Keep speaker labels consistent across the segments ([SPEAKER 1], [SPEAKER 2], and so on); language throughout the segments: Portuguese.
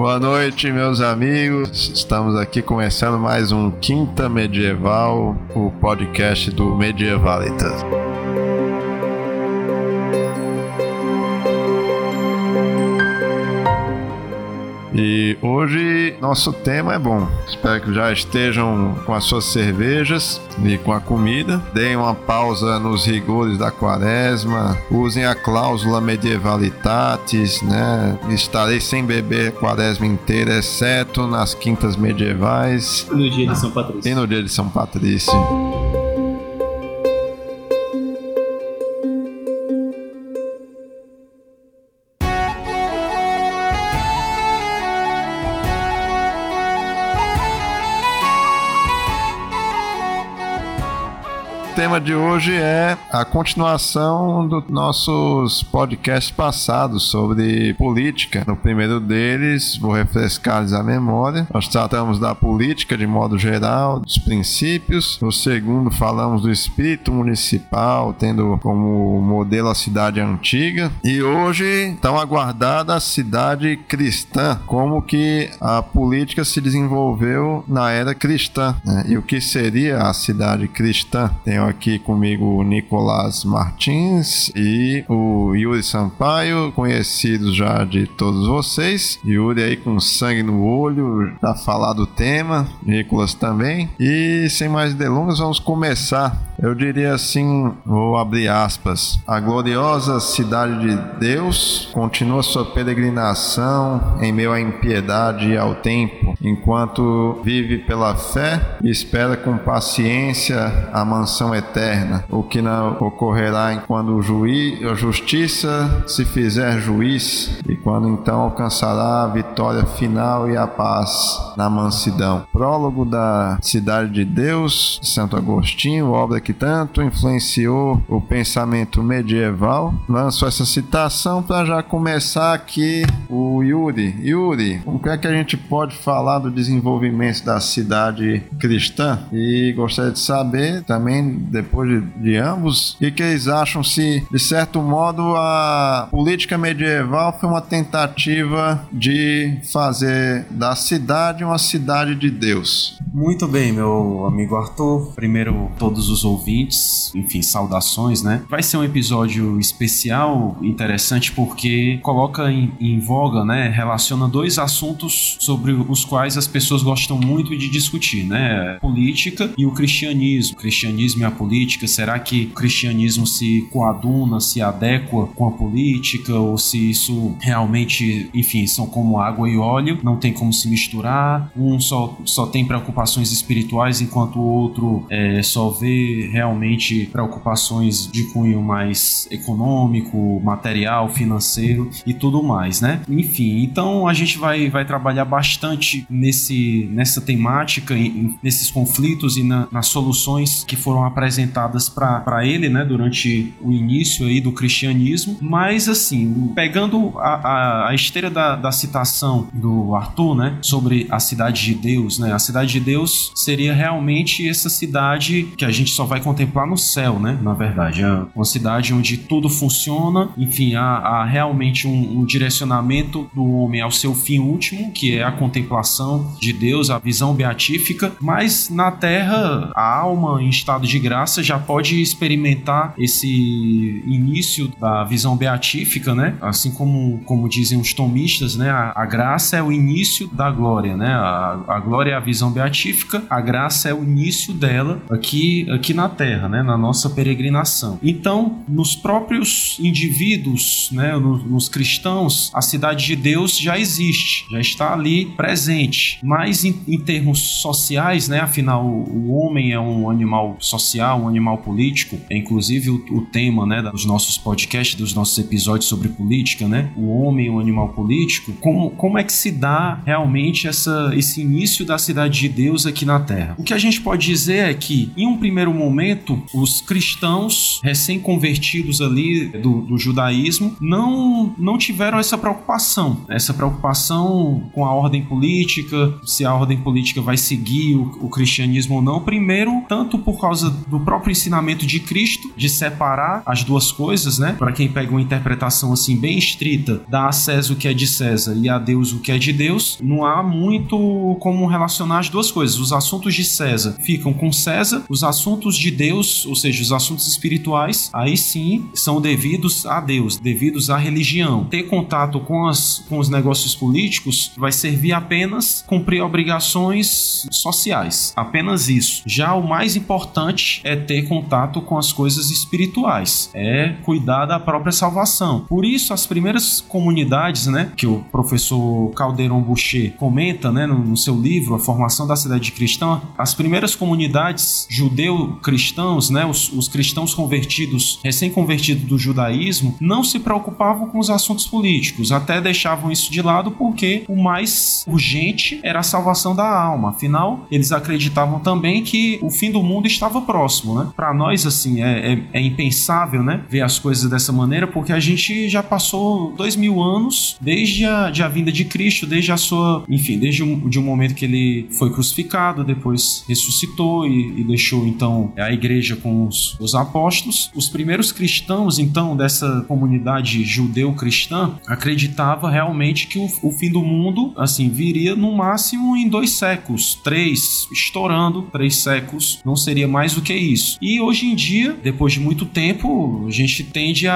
[SPEAKER 1] Boa noite, meus amigos. Estamos aqui começando mais um Quinta Medieval, o podcast do Medievalitas. Hoje nosso tema é bom. Espero que já estejam com as suas cervejas e com a comida. Deem uma pausa nos rigores da quaresma. Usem a cláusula medievalitatis, né? Estarei sem beber a quaresma inteira, exceto nas quintas medievais.
[SPEAKER 2] No dia de São Patrício.
[SPEAKER 1] E no dia de São Patrício. De hoje é a continuação dos nossos podcasts passados sobre política. No primeiro deles, vou refrescar-lhes a memória. Nós tratamos da política de modo geral, dos princípios. No segundo, falamos do espírito municipal, tendo como modelo a cidade antiga. E hoje, tão aguardada a cidade cristã, como que a política se desenvolveu na era cristã. Né? E o que seria a cidade cristã? Tenho aqui comigo o Nicolás Martins e o Yuri Sampaio, conhecidos já de todos vocês. Yuri aí com sangue no olho, tá falar do tema, Nicolas também. E sem mais delongas, vamos começar. Eu diria assim, vou abrir aspas. A gloriosa cidade de Deus continua sua peregrinação em meio à impiedade e ao tempo, enquanto vive pela fé e espera com paciência a mansão eterna, o que não ocorrerá quando o juiz, a justiça se fizer juiz e quando então alcançará a vitória final e a paz na mansidão. Prólogo da Cidade de Deus, Santo Agostinho, obra que tanto influenciou o pensamento medieval. Lanço essa citação para já começar aqui o Yuri. Yuri, o que é que a gente pode falar do desenvolvimento da cidade cristã? E gostaria de saber também depois de, de ambos, e que eles acham se, de certo modo, a política medieval foi uma tentativa de fazer da cidade uma cidade de Deus.
[SPEAKER 2] Muito bem, meu amigo Arthur. Primeiro, todos os ouvintes, enfim, saudações, né? Vai ser um episódio especial, interessante, porque coloca em, em voga, né? Relaciona dois assuntos sobre os quais as pessoas gostam muito de discutir, né? política e o cristianismo. O cristianismo e a política? Será que o cristianismo se coaduna, se adequa com a política? Ou se isso realmente, enfim, são como água e óleo, não tem como se misturar? Um só, só tem preocupações espirituais, enquanto o outro é, só vê realmente preocupações de cunho mais econômico, material, financeiro e tudo mais, né? Enfim, então a gente vai, vai trabalhar bastante nesse, nessa temática, nesses conflitos e na, nas soluções que foram apresentadas apresentadas para ele, né, durante o início aí do cristianismo, mas assim, pegando a, a, a esteira da, da, citação do Arthur, né, sobre a cidade de Deus, né, a cidade de Deus seria realmente essa cidade que a gente só vai contemplar no céu, né, na verdade, é uma cidade onde tudo funciona, enfim, há, há realmente um, um direcionamento do homem ao seu fim último, que é a contemplação de Deus, a visão beatífica, mas na terra a alma em estado de graça graça já pode experimentar esse início da visão beatífica, né? Assim como, como dizem os tomistas, né? A, a graça é o início da glória, né? A, a, glória é a visão beatífica, a graça é o início dela aqui, aqui na Terra, né? Na nossa peregrinação. Então, nos próprios indivíduos, né? Nos, nos cristãos, a cidade de Deus já existe, já está ali presente. Mas em, em termos sociais, né? Afinal, o homem é um animal social um animal político, é inclusive o, o, tema né, dos nossos podcasts, dos nossos episódios sobre política, né? O homem, um animal político. Como, como é que se dá realmente essa, esse início da cidade de Deus aqui na Terra? O que a gente pode dizer é que, em um primeiro momento, os cristãos recém-convertidos ali do, do, judaísmo não, não tiveram essa preocupação, essa preocupação com a ordem política, se a ordem política vai seguir o, o cristianismo ou não. Primeiro, tanto por causa do próprio ensinamento de Cristo, de separar as duas coisas, né? Para quem pega uma interpretação assim bem estrita, dá a César o que é de César e a Deus o que é de Deus, não há muito como relacionar as duas coisas. Os assuntos de César ficam com César, os assuntos de Deus, ou seja, os assuntos espirituais, aí sim são devidos a Deus, devidos à religião. Ter contato com, as, com os negócios políticos vai servir apenas cumprir obrigações sociais, apenas isso. Já o mais importante é ter contato com as coisas espirituais, é cuidar da própria salvação. Por isso, as primeiras comunidades, né, que o professor Calderon Boucher comenta, né, no, no seu livro A Formação da Cidade Cristã, as primeiras comunidades judeu-cristãos, né, os, os cristãos convertidos, recém-convertidos do judaísmo, não se preocupavam com os assuntos políticos, até deixavam isso de lado porque o mais urgente era a salvação da alma. Afinal, eles acreditavam também que o fim do mundo estava próximo, né? Para nós, assim, é, é, é, impensável, né? Ver as coisas dessa maneira, porque a gente já passou dois mil anos desde a, de a vinda de Cristo, desde a sua, enfim, desde um, de um momento que ele foi crucificado, depois ressuscitou e, e deixou então a igreja com os, os apóstolos. Os primeiros cristãos, então, dessa comunidade judeu-cristã, acreditava realmente que o, o fim do mundo, assim, viria no máximo em dois séculos, três, estourando três séculos, não seria mais do que isso. E hoje em dia, depois de muito tempo, a gente tende a,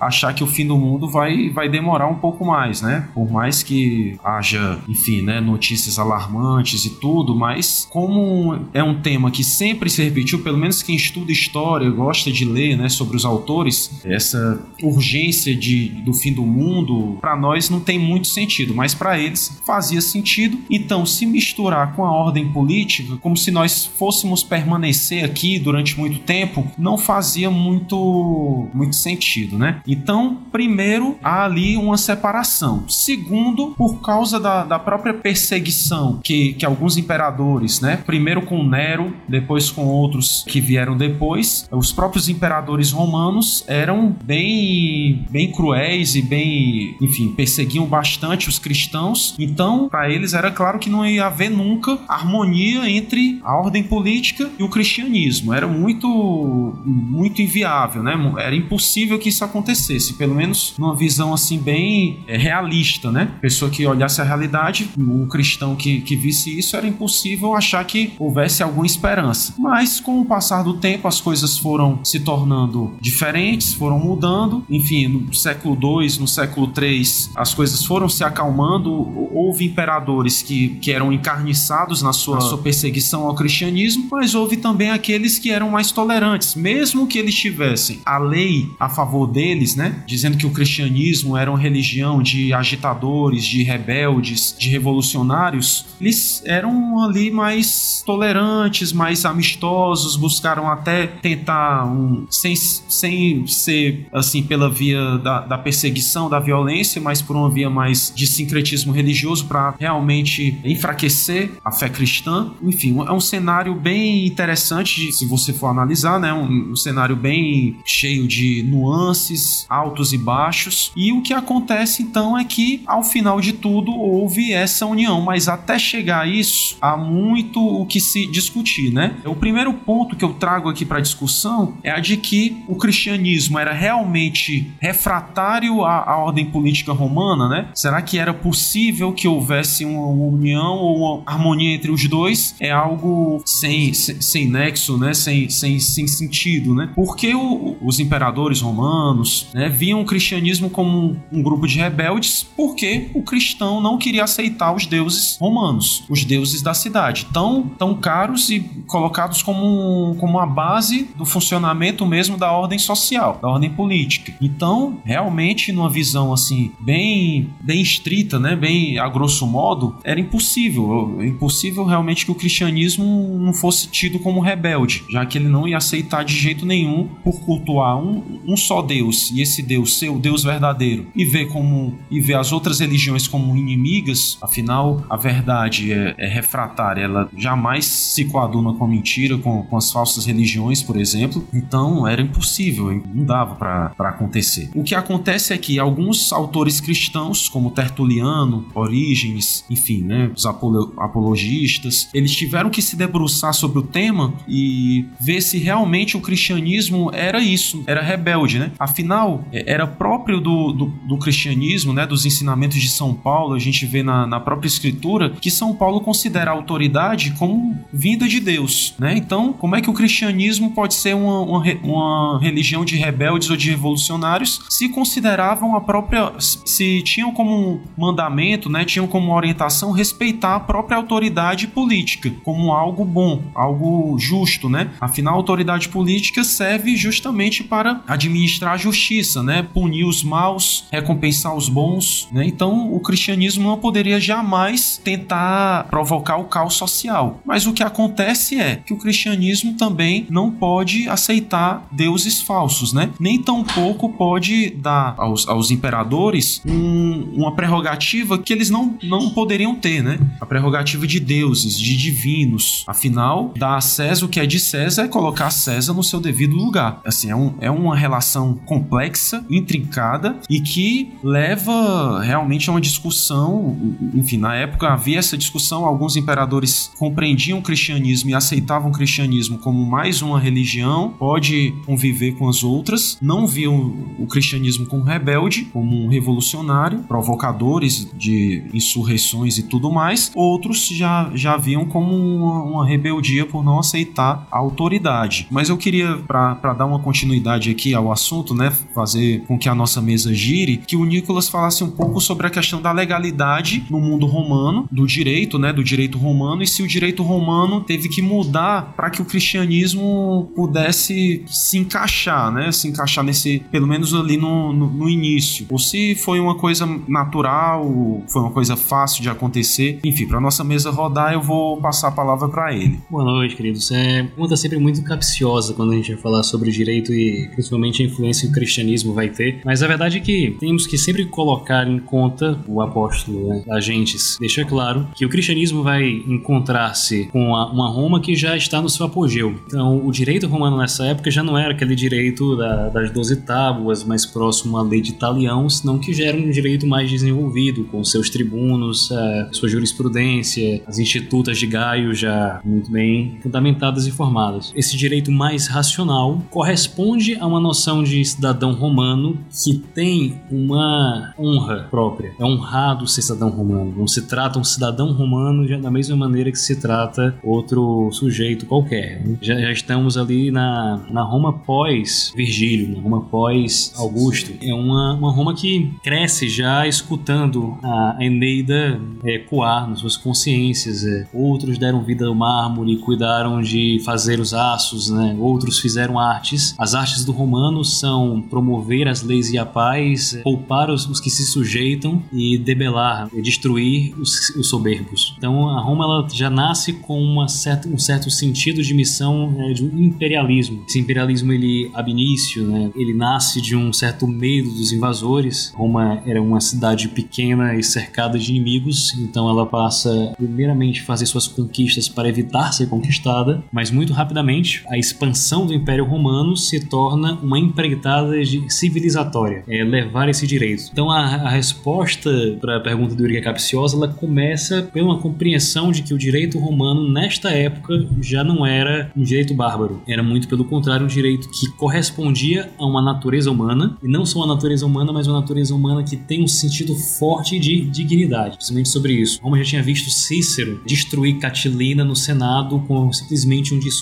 [SPEAKER 2] a achar que o fim do mundo vai, vai demorar um pouco mais, né? Por mais que haja, enfim, né, notícias alarmantes e tudo, mas como é um tema que sempre se repetiu, pelo menos quem estuda história, gosta de ler, né, sobre os autores, essa urgência de, do fim do mundo, para nós não tem muito sentido, mas para eles fazia sentido. Então, se misturar com a ordem política, como se nós fôssemos permanecer aqui durante muito tempo, não fazia muito muito sentido, né? Então, primeiro, há ali uma separação. Segundo, por causa da, da própria perseguição que, que alguns imperadores, né? Primeiro com Nero, depois com outros que vieram depois, os próprios imperadores romanos eram bem, bem cruéis e bem, enfim, perseguiam bastante os cristãos. Então, para eles era claro que não ia haver nunca harmonia entre a ordem política e o cristianismo. Era muito, muito inviável, né? Era impossível que isso acontecesse, pelo menos numa visão assim bem é, realista, né? Pessoa que olhasse a realidade, um cristão que, que visse isso, era impossível achar que houvesse alguma esperança. Mas com o passar do tempo, as coisas foram se tornando diferentes, foram mudando. Enfim, no século II, no século III, as coisas foram se acalmando. Houve imperadores que, que eram encarniçados na sua, sua perseguição ao cristianismo, mas houve também aqueles que eram mais tolerantes, mesmo que eles tivessem a lei a favor deles, né? Dizendo que o cristianismo era uma religião de agitadores, de rebeldes, de revolucionários, eles eram ali mais tolerantes, mais amistosos, buscaram até tentar um, sem, sem ser assim pela via da, da perseguição, da violência, mas por uma via mais de sincretismo religioso para realmente enfraquecer a fé cristã. Enfim, é um cenário bem interessante se você for analisar, né? Um, um cenário bem cheio de nuances, altos e baixos. E o que acontece então é que ao final de tudo houve essa união, mas até chegar a isso há muito o que se discutir, né? O primeiro ponto que eu trago aqui para discussão é a de que o cristianismo era realmente refratário à, à ordem política romana, né? Será que era possível que houvesse uma união ou uma harmonia entre os dois? É algo sem, sem, sem nexo, né? Sem, sem, sem sentido, né? Porque o, os imperadores romanos né, viam o cristianismo como um, grupo de rebeldes, porque o cristão não queria aceitar os deuses romanos, os deuses da cidade, tão, tão caros e colocados como, como a base do funcionamento mesmo da ordem social, da ordem política. Então, realmente, numa visão assim, bem, bem estrita, né, bem a grosso modo, era impossível, impossível realmente que o cristianismo não fosse tido como rebelde, já que ele não ia aceitar de jeito nenhum por cultuar um, um só Deus e esse Deus ser o Deus verdadeiro e ver como e ver as outras religiões como inimigas, afinal a verdade é, é refratária, ela jamais se coaduna com a mentira, com com, as falsas religiões, por exemplo. Então era impossível, não dava para acontecer. O que acontece é que alguns autores cristãos, como Tertuliano, Orígenes, enfim, né, os apologistas, eles tiveram que se debruçar sobre o tema e ver se realmente o cristianismo era isso, era rebelde, né? Afinal, é, era próprio do, do, do cristianismo, né, dos ensinamentos de São Paulo, a gente vê na, na própria escritura que São Paulo considera a autoridade como vinda de Deus, né? Então, como é que o cristianismo pode ser uma, uma, uma religião de rebeldes ou de revolucionários se consideravam a própria, se tinham como mandamento, né, tinham como orientação respeitar a própria autoridade política como algo bom, algo justo, né? Afinal, a autoridade política serve justamente para administrar a justiça, né? Punir os maus, recompensar os bons, né? Então, o cristianismo não poderia jamais tentar provocar o caos social. Mas o que acontece é que o cristianismo também não pode aceitar deuses falsos, né? Nem tampouco pode dar aos, aos imperadores um, uma prerrogativa que eles não, não poderiam ter, né? A prerrogativa de deuses, de divinos. Afinal, dar a César o que é de César é colocar César no seu devido lugar. Assim, é, um, é uma relação complexa, intrincada e que leva realmente a uma discussão. Enfim, na época havia essa discussão, alguns imperadores compreendiam o cristianismo e aceitavam o cristianismo como mais uma religião, pode conviver com as outras, não viam o cristianismo como rebelde, como um revolucionário, provocadores de insurreições e tudo mais. Outros já, já viam como uma, uma rebeldia por não aceitar autoridade. Mas eu queria, para dar uma continuidade aqui ao assunto, né, fazer com que a nossa mesa gire, que o Nicolas falasse um pouco sobre a questão da legalidade no mundo romano, do direito, né, do direito romano, e se o direito romano teve que mudar para que o cristianismo pudesse se encaixar, né, se encaixar nesse, pelo menos ali no, no, no início, ou se foi uma coisa natural, foi uma coisa fácil de acontecer. Enfim, para nossa mesa rodar, eu vou passar a palavra para ele.
[SPEAKER 3] Boa noite, queridos. É pergunta sempre muito capciosa quando a gente vai falar sobre direito e principalmente a influência que o cristianismo vai ter. Mas a verdade é que temos que sempre colocar em conta o apóstolo, né, Agentes. Deixa claro que o cristianismo vai encontrar-se com uma Roma que já está no seu apogeu. Então, o direito romano nessa época já não era aquele direito da, das doze tábuas, mais próximo à lei de Italião, senão que já era um direito mais desenvolvido, com seus tribunos, sua jurisprudência, as institutas de Gaio já muito bem fundamentadas e formadas. Esse direito mais racional corresponde a uma noção de cidadão romano que tem uma honra própria. É honrado ser cidadão romano. Não se trata um cidadão romano da mesma maneira que se trata outro sujeito qualquer. Já, já estamos ali na, na Roma pós Virgílio, na Roma pós Augusto. É uma, uma Roma que cresce já escutando a Eneida ecoar nas suas consciências. É. Outros deram vida ao mármore, cuidaram de fazer os aços, né? outros fizeram artes. As artes do romano são promover as leis e a paz, poupar os, os que se sujeitam e debelar, destruir os, os, soberbos. Então a Roma ela já nasce com uma certa, um certo sentido de missão né, de um imperialismo. Esse imperialismo ele ab início, né, ele nasce de um certo medo dos invasores. Roma era uma cidade pequena e cercada de inimigos, então ela passa primeiramente fazer suas conquistas para evitar ser conquistada, mas muito rapidamente a expansão do Império Romano se torna uma empreitada civilizatória, é levar esse direito. Então a, a resposta para a pergunta do Uriga Capciosa ela começa pela compreensão de que o direito romano nesta época já não era um direito bárbaro, era muito pelo contrário um direito que correspondia a uma natureza humana e não só uma natureza humana, mas uma natureza humana que tem um sentido forte de dignidade, principalmente sobre isso. Roma já tinha visto Cícero destruir Catilina no Senado com simplesmente um discurso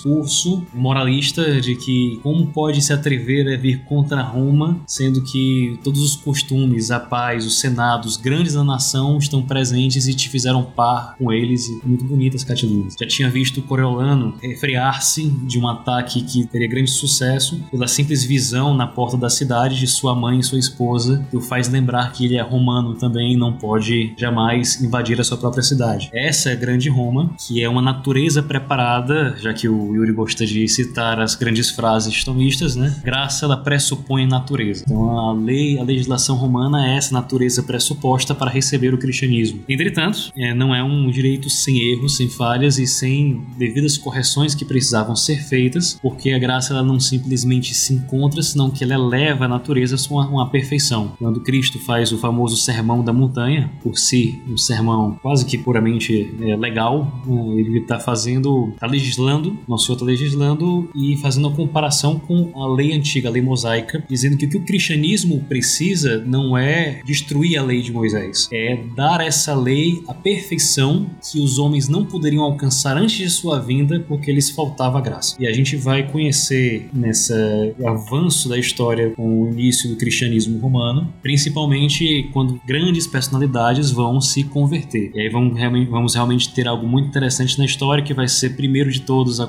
[SPEAKER 3] moralista de que como pode se atrever a vir contra Roma, sendo que todos os costumes, a paz, os senados, grandes da nação estão presentes e te fizeram par com eles e muito bonitas Catilinas. Já tinha visto Coriolano refrear-se de um ataque que teria grande sucesso pela simples visão na porta da cidade de sua mãe e sua esposa, que o faz lembrar que ele é romano também e não pode jamais invadir a sua própria cidade. Essa é a grande Roma, que é uma natureza preparada, já que o Yuri gosta de citar as grandes frases tomistas, né? Graça ela pressupõe natureza. Então a lei, a legislação romana é essa natureza pressuposta para receber o cristianismo. Entretanto, é, não é um direito sem erros, sem falhas e sem devidas correções que precisavam ser feitas, porque a graça ela não simplesmente se encontra, senão que ela eleva a natureza a uma, uma perfeição. Quando Cristo faz o famoso sermão da montanha, por si um sermão quase que puramente é, legal, né, ele está fazendo, está legislando, nosso Senhor está legislando e fazendo a comparação com a lei antiga, a lei mosaica, dizendo que o que o cristianismo precisa não é destruir a lei de Moisés, é dar a essa lei a perfeição que os homens não poderiam alcançar antes de sua vinda porque lhes faltava graça. E a gente vai conhecer nessa avanço da história com o início do cristianismo romano, principalmente quando grandes personalidades vão se converter. E aí vamos realmente, vamos realmente ter algo muito interessante na história que vai ser primeiro de todos a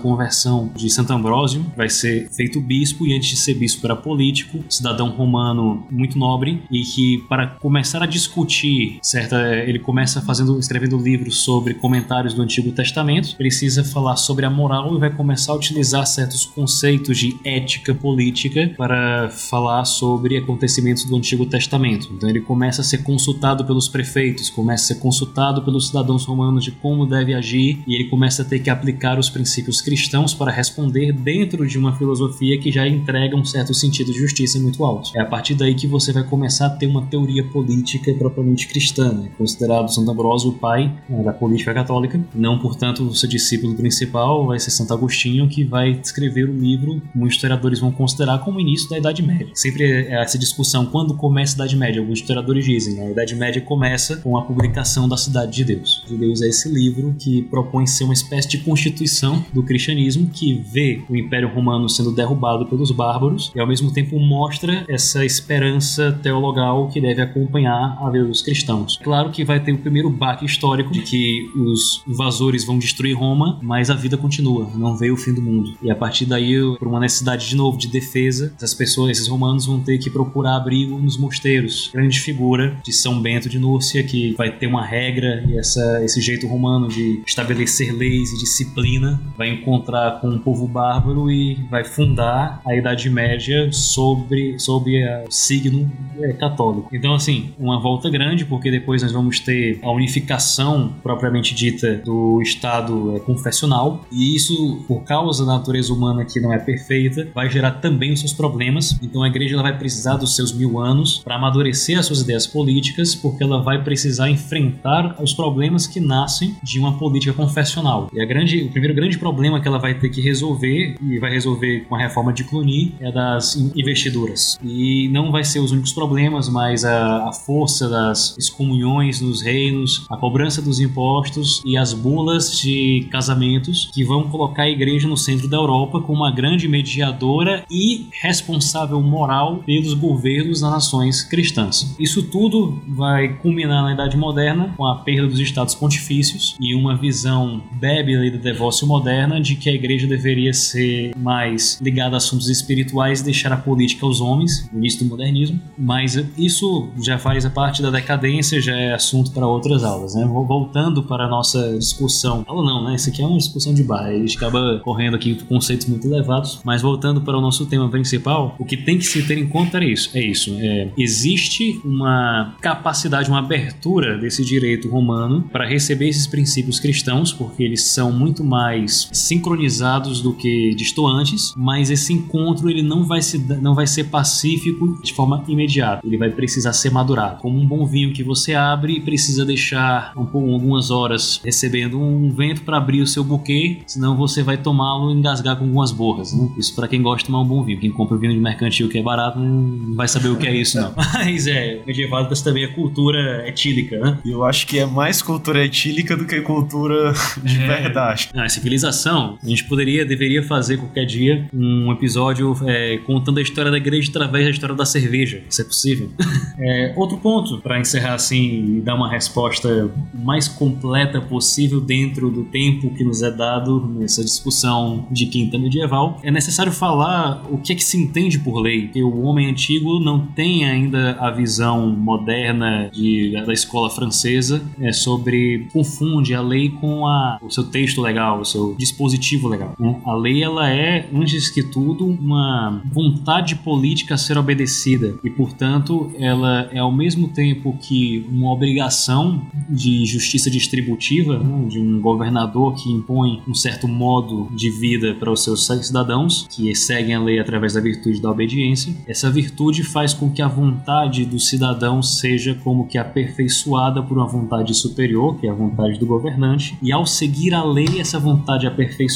[SPEAKER 3] de Santo Ambrósio, vai ser feito bispo e antes de ser bispo era político, cidadão romano muito nobre e que para começar a discutir, certa, ele começa fazendo escrevendo livros sobre comentários do Antigo Testamento, precisa falar sobre a moral e vai começar a utilizar certos conceitos de ética política para falar sobre acontecimentos do Antigo Testamento. Então ele começa a ser consultado pelos prefeitos, começa a ser consultado pelos cidadãos romanos de como deve agir e ele começa a ter que aplicar os princípios cristãos para responder dentro de uma filosofia que já entrega um certo sentido de justiça muito alto. É a partir daí que você vai começar a ter uma teoria política propriamente cristã, né? considerado Santo Ambrósio o pai né, da política católica. Não, portanto, o seu discípulo principal vai ser Santo Agostinho, que vai escrever o livro, muitos historiadores vão considerar como o início da Idade Média. Sempre é essa discussão, quando começa a Idade Média? Alguns historiadores dizem, né? a Idade Média começa com a publicação da Cidade de Deus. De Deus é esse livro que propõe ser uma espécie de constituição do cristianismo que vê o Império Romano sendo derrubado pelos bárbaros e ao mesmo tempo mostra essa esperança teologal que deve acompanhar a vida dos cristãos. Claro que vai ter o primeiro baque histórico de que os invasores vão destruir Roma, mas a vida continua, não veio o fim do mundo. E a partir daí, por uma necessidade de novo de defesa, essas pessoas, esses romanos vão ter que procurar abrigo nos mosteiros. Grande figura de São Bento de Núrcia que vai ter uma regra e essa, esse jeito romano de estabelecer leis e disciplina vai encontrar com um povo bárbaro e vai fundar a Idade Média sobre, sobre o signo é, católico. Então, assim, uma volta grande, porque depois nós vamos ter a unificação propriamente dita do Estado é, confessional, e isso, por causa da natureza humana que não é perfeita, vai gerar também os seus problemas. Então, a igreja ela vai precisar dos seus mil anos para amadurecer as suas ideias políticas, porque ela vai precisar enfrentar os problemas que nascem de uma política confessional. E a grande, o primeiro grande problema que ela vai ter que resolver, e vai resolver com a reforma de Cluny, é das investiduras. E não vai ser os únicos problemas, mas a, a força das excomunhões nos reinos, a cobrança dos impostos e as bulas de casamentos que vão colocar a igreja no centro da Europa como uma grande mediadora e responsável moral pelos governos das nações cristãs. Isso tudo vai culminar na Idade Moderna com a perda dos estados pontifícios e uma visão débila e da devócio moderna de que a igreja deveria ser mais ligada a assuntos espirituais e deixar a política aos homens, no início do modernismo, mas isso já faz a parte da decadência, já é assunto para outras aulas, né? Voltando para a nossa discussão, aula não, né? Isso aqui é uma discussão de bar, a gente acaba correndo aqui com conceitos muito elevados, mas voltando para o nosso tema principal, o que tem que se ter em conta é isso, é isso, é, existe uma capacidade, uma abertura desse direito romano para receber esses princípios cristãos, porque eles são muito mais sincronizados do que distoantes, mas esse encontro ele não vai, se, não vai ser pacífico de forma imediata, ele vai precisar ser madurado, como um bom vinho que você abre e precisa deixar um, algumas horas recebendo um vento para abrir o seu buquê, senão você vai tomá-lo e engasgar com algumas borras, né? Isso para quem gosta de tomar um bom vinho, quem compra vinho de mercantil que é barato não vai saber o que é isso não. Mas é, medieval também é cultura etílica, né?
[SPEAKER 2] Eu acho que é mais cultura etílica do que cultura de é... verdade.
[SPEAKER 3] Ah, civilização, a gente poderia, deveria fazer qualquer dia um episódio é, contando a história da igreja através da história da cerveja, se é possível. é, outro ponto, para encerrar assim e dar uma resposta mais completa possível dentro do tempo que nos é dado nessa discussão de quinta medieval, é necessário falar o que é que se entende por lei, que o homem antigo não tem ainda a visão moderna de, da escola francesa é, sobre confunde a lei com a, o seu texto legal, o seu dispositivo legal. Né? A lei ela é antes que tudo uma vontade política a ser obedecida e portanto ela é ao mesmo tempo que uma obrigação de justiça distributiva né? de um governador que impõe um certo modo de vida para os seus cidadãos, que seguem a lei através da virtude da obediência. Essa virtude faz com que a vontade do cidadão seja como que aperfeiçoada por uma vontade superior, que é a vontade do governante, e ao seguir a lei, essa vontade aperfeiçoada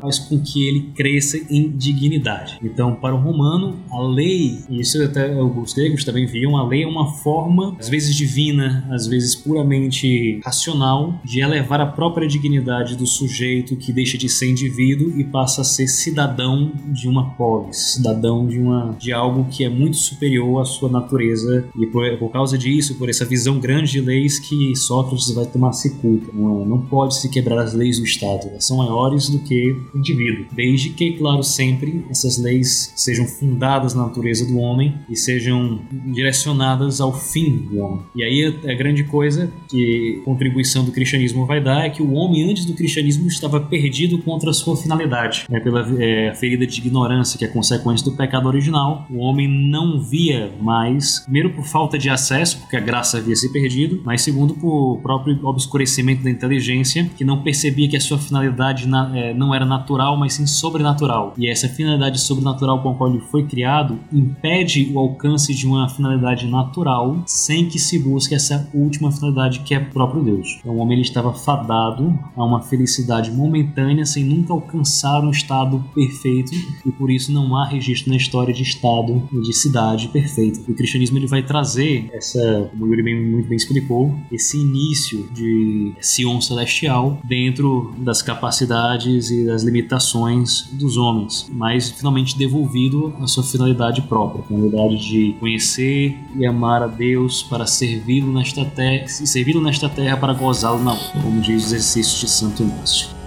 [SPEAKER 3] faz com que ele cresça em dignidade. Então, para o romano, a lei, e isso até os gregos também viam, a lei é uma forma, às vezes divina, às vezes puramente racional, de elevar a própria dignidade do sujeito que deixa de ser indivíduo e passa a ser cidadão de uma polis, cidadão de uma de algo que é muito superior à sua natureza e por, por causa disso, por essa visão grande de leis que Sócrates vai tomar-se culpa. Não, não pode se quebrar as leis do Estado, elas são maiores do que o indivíduo, desde que, claro, sempre essas leis sejam fundadas na natureza do homem e sejam direcionadas ao fim do homem. E aí a grande coisa que contribuição do cristianismo vai dar é que o homem antes do cristianismo estava perdido contra a sua finalidade, né, pela é, ferida de ignorância que é consequência do pecado original. O homem não via mais, primeiro por falta de acesso, porque a graça havia se perdido, mas segundo por próprio obscurecimento da inteligência, que não percebia que a sua finalidade na, é, não era natural, mas sim sobrenatural. E essa finalidade sobrenatural com a qual ele foi criado impede o alcance de uma finalidade natural sem que se busque essa última finalidade que é próprio Deus. Então, o homem ele estava fadado a uma felicidade momentânea sem nunca alcançar um estado perfeito e por isso não há registro na história de estado de cidade perfeita. O cristianismo ele vai trazer essa, como o Yuri bem, muito bem explicou, esse início de Sion celestial dentro das capacidades e das limitações dos homens, mas finalmente devolvido à sua finalidade própria, a finalidade de conhecer e amar a Deus para servi-lo nesta terra, servi-lo nesta terra para gozá-lo na outra, como diz os exercícios de Santo Inácio.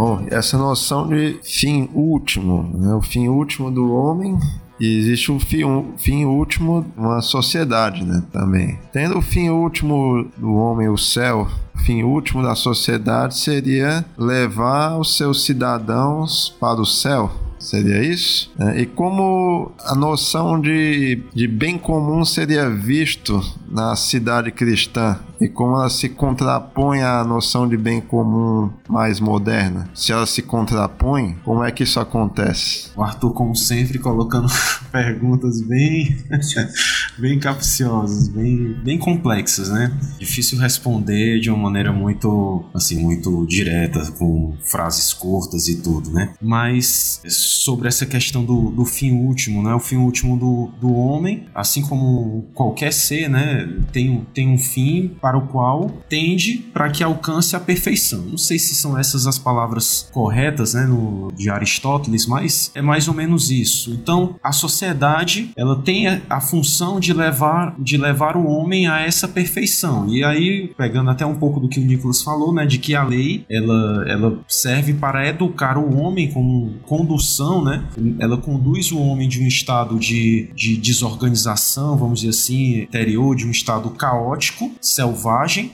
[SPEAKER 1] Bom, essa noção de fim último, né? o fim último do homem e existe o fim, um fim último uma sociedade, né, também. Tendo o fim último do homem, o céu, o fim último da sociedade seria levar os seus cidadãos para o céu. Seria isso? É, e como a noção de, de bem comum seria visto na cidade cristã? E como ela se contrapõe à noção de bem comum mais moderna? Se ela se contrapõe, como é que isso acontece?
[SPEAKER 2] O Arthur, como sempre, colocando perguntas bem, bem capciosas, bem, bem complexas, né? Difícil responder de uma maneira muito, assim, muito direta, com frases curtas e tudo, né? Mas sobre essa questão do, do fim último, né? O fim último do, do homem, assim como qualquer ser, né? Tem, tem um fim para o qual tende para que alcance a perfeição. Não sei se são essas as palavras corretas, né? No, de Aristóteles, mas é mais ou menos isso. Então, a sociedade, ela tem a, a função de levar, de levar o homem a essa perfeição. E aí, pegando até um pouco do que o Nicolas falou, né? De que a lei, ela, ela serve para educar o homem como condução né? Ela conduz o homem de um estado de, de desorganização, vamos dizer assim, interior, de um estado caótico, selvagem,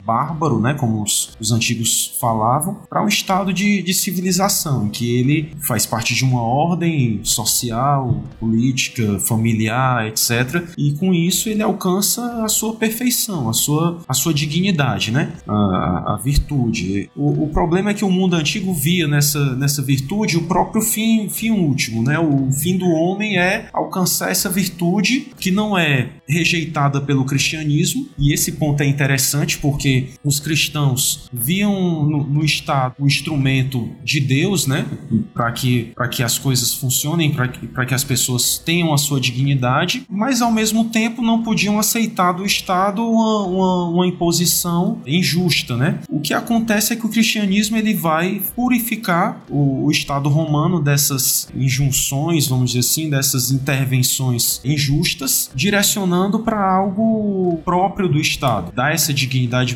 [SPEAKER 2] bárbaro, né? Como os, os antigos falavam, para um estado de, de civilização, em que ele faz parte de uma ordem social, política, familiar, etc. E com isso ele alcança a sua perfeição, a sua, a sua dignidade, né? A, a virtude. O, o problema é que o mundo antigo via nessa, nessa virtude o próprio fim, fim último, né? O fim do homem é alcançar essa virtude que não é rejeitada pelo cristianismo, e esse ponto é interessante porque os cristãos viam no, no Estado o instrumento de Deus, né? Para que, que as coisas funcionem, para que, que as pessoas tenham a sua dignidade, mas ao mesmo tempo não podiam aceitar do Estado uma, uma, uma imposição injusta, né? O que acontece é que o cristianismo ele vai purificar o, o Estado romano dessas injunções, vamos dizer assim, dessas intervenções injustas, direcionando para algo próprio do Estado, dar essa dignidade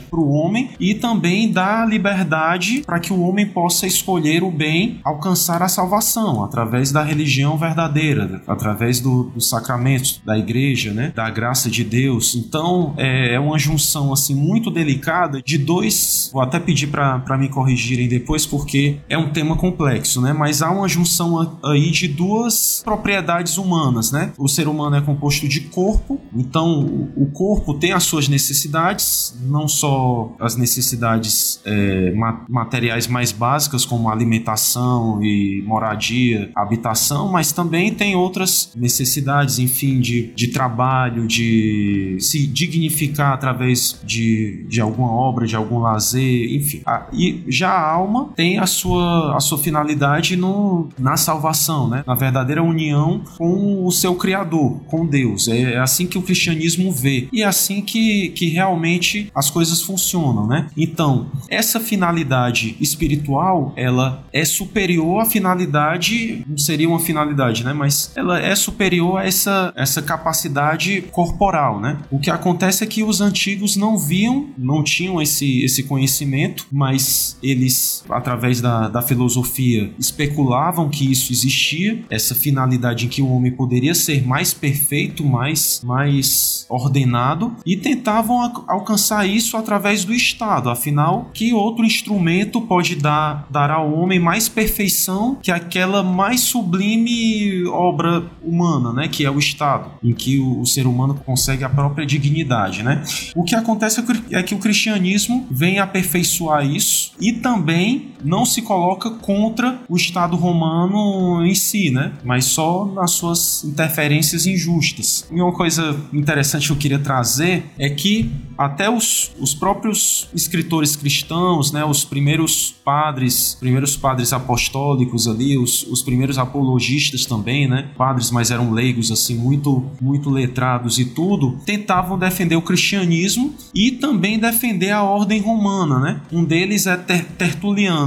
[SPEAKER 2] para o homem e também dá liberdade para que o homem possa escolher o bem, alcançar a salvação através da religião verdadeira, através do, do sacramento da igreja, né, da graça de Deus. Então é, é uma junção assim muito delicada de dois. Vou até pedir para me corrigirem depois porque é um tema complexo, né? Mas há uma junção aí de duas propriedades humanas, né? O ser humano é composto de corpo, então o corpo tem as suas necessidades, não só as necessidades é, materiais mais básicas como alimentação e moradia, habitação, mas também tem outras necessidades, enfim, de, de trabalho, de se dignificar através de, de alguma obra, de algum lazer, enfim. E já a alma tem a sua, a sua finalidade no, na salvação, né? na verdadeira união com o seu Criador, com Deus. É, é assim que o cristianismo vê e é assim que, que realmente as coisas funcionam. Né? Então, essa finalidade espiritual ela é superior à finalidade, não seria uma finalidade, né? mas ela é superior a essa, essa capacidade corporal. Né? O que acontece é que os antigos não viam, não tinham esse, esse conhecimento, mas eles, através da, da filosofia, especulavam que isso existia, essa finalidade em que o homem poderia ser mais perfeito, mais, mais ordenado, e tentavam alcançar isso através do Estado. Afinal, que outro instrumento pode dar, dar ao homem mais perfeição que aquela mais sublime obra humana, né? Que é o Estado, em que o, o ser humano consegue a própria dignidade, né? O que acontece é que o cristianismo vem aperfeiçoar isso e também não se coloca contra o Estado romano em si, né? Mas só nas suas interferências injustas. E uma coisa interessante que eu queria trazer é que até os, os próprios escritores cristãos, né, os primeiros padres, primeiros padres apostólicos ali, os, os primeiros apologistas também, né, padres, mas eram leigos assim, muito muito letrados e tudo, tentavam defender o cristianismo e também defender a ordem romana, né? Um deles é Ter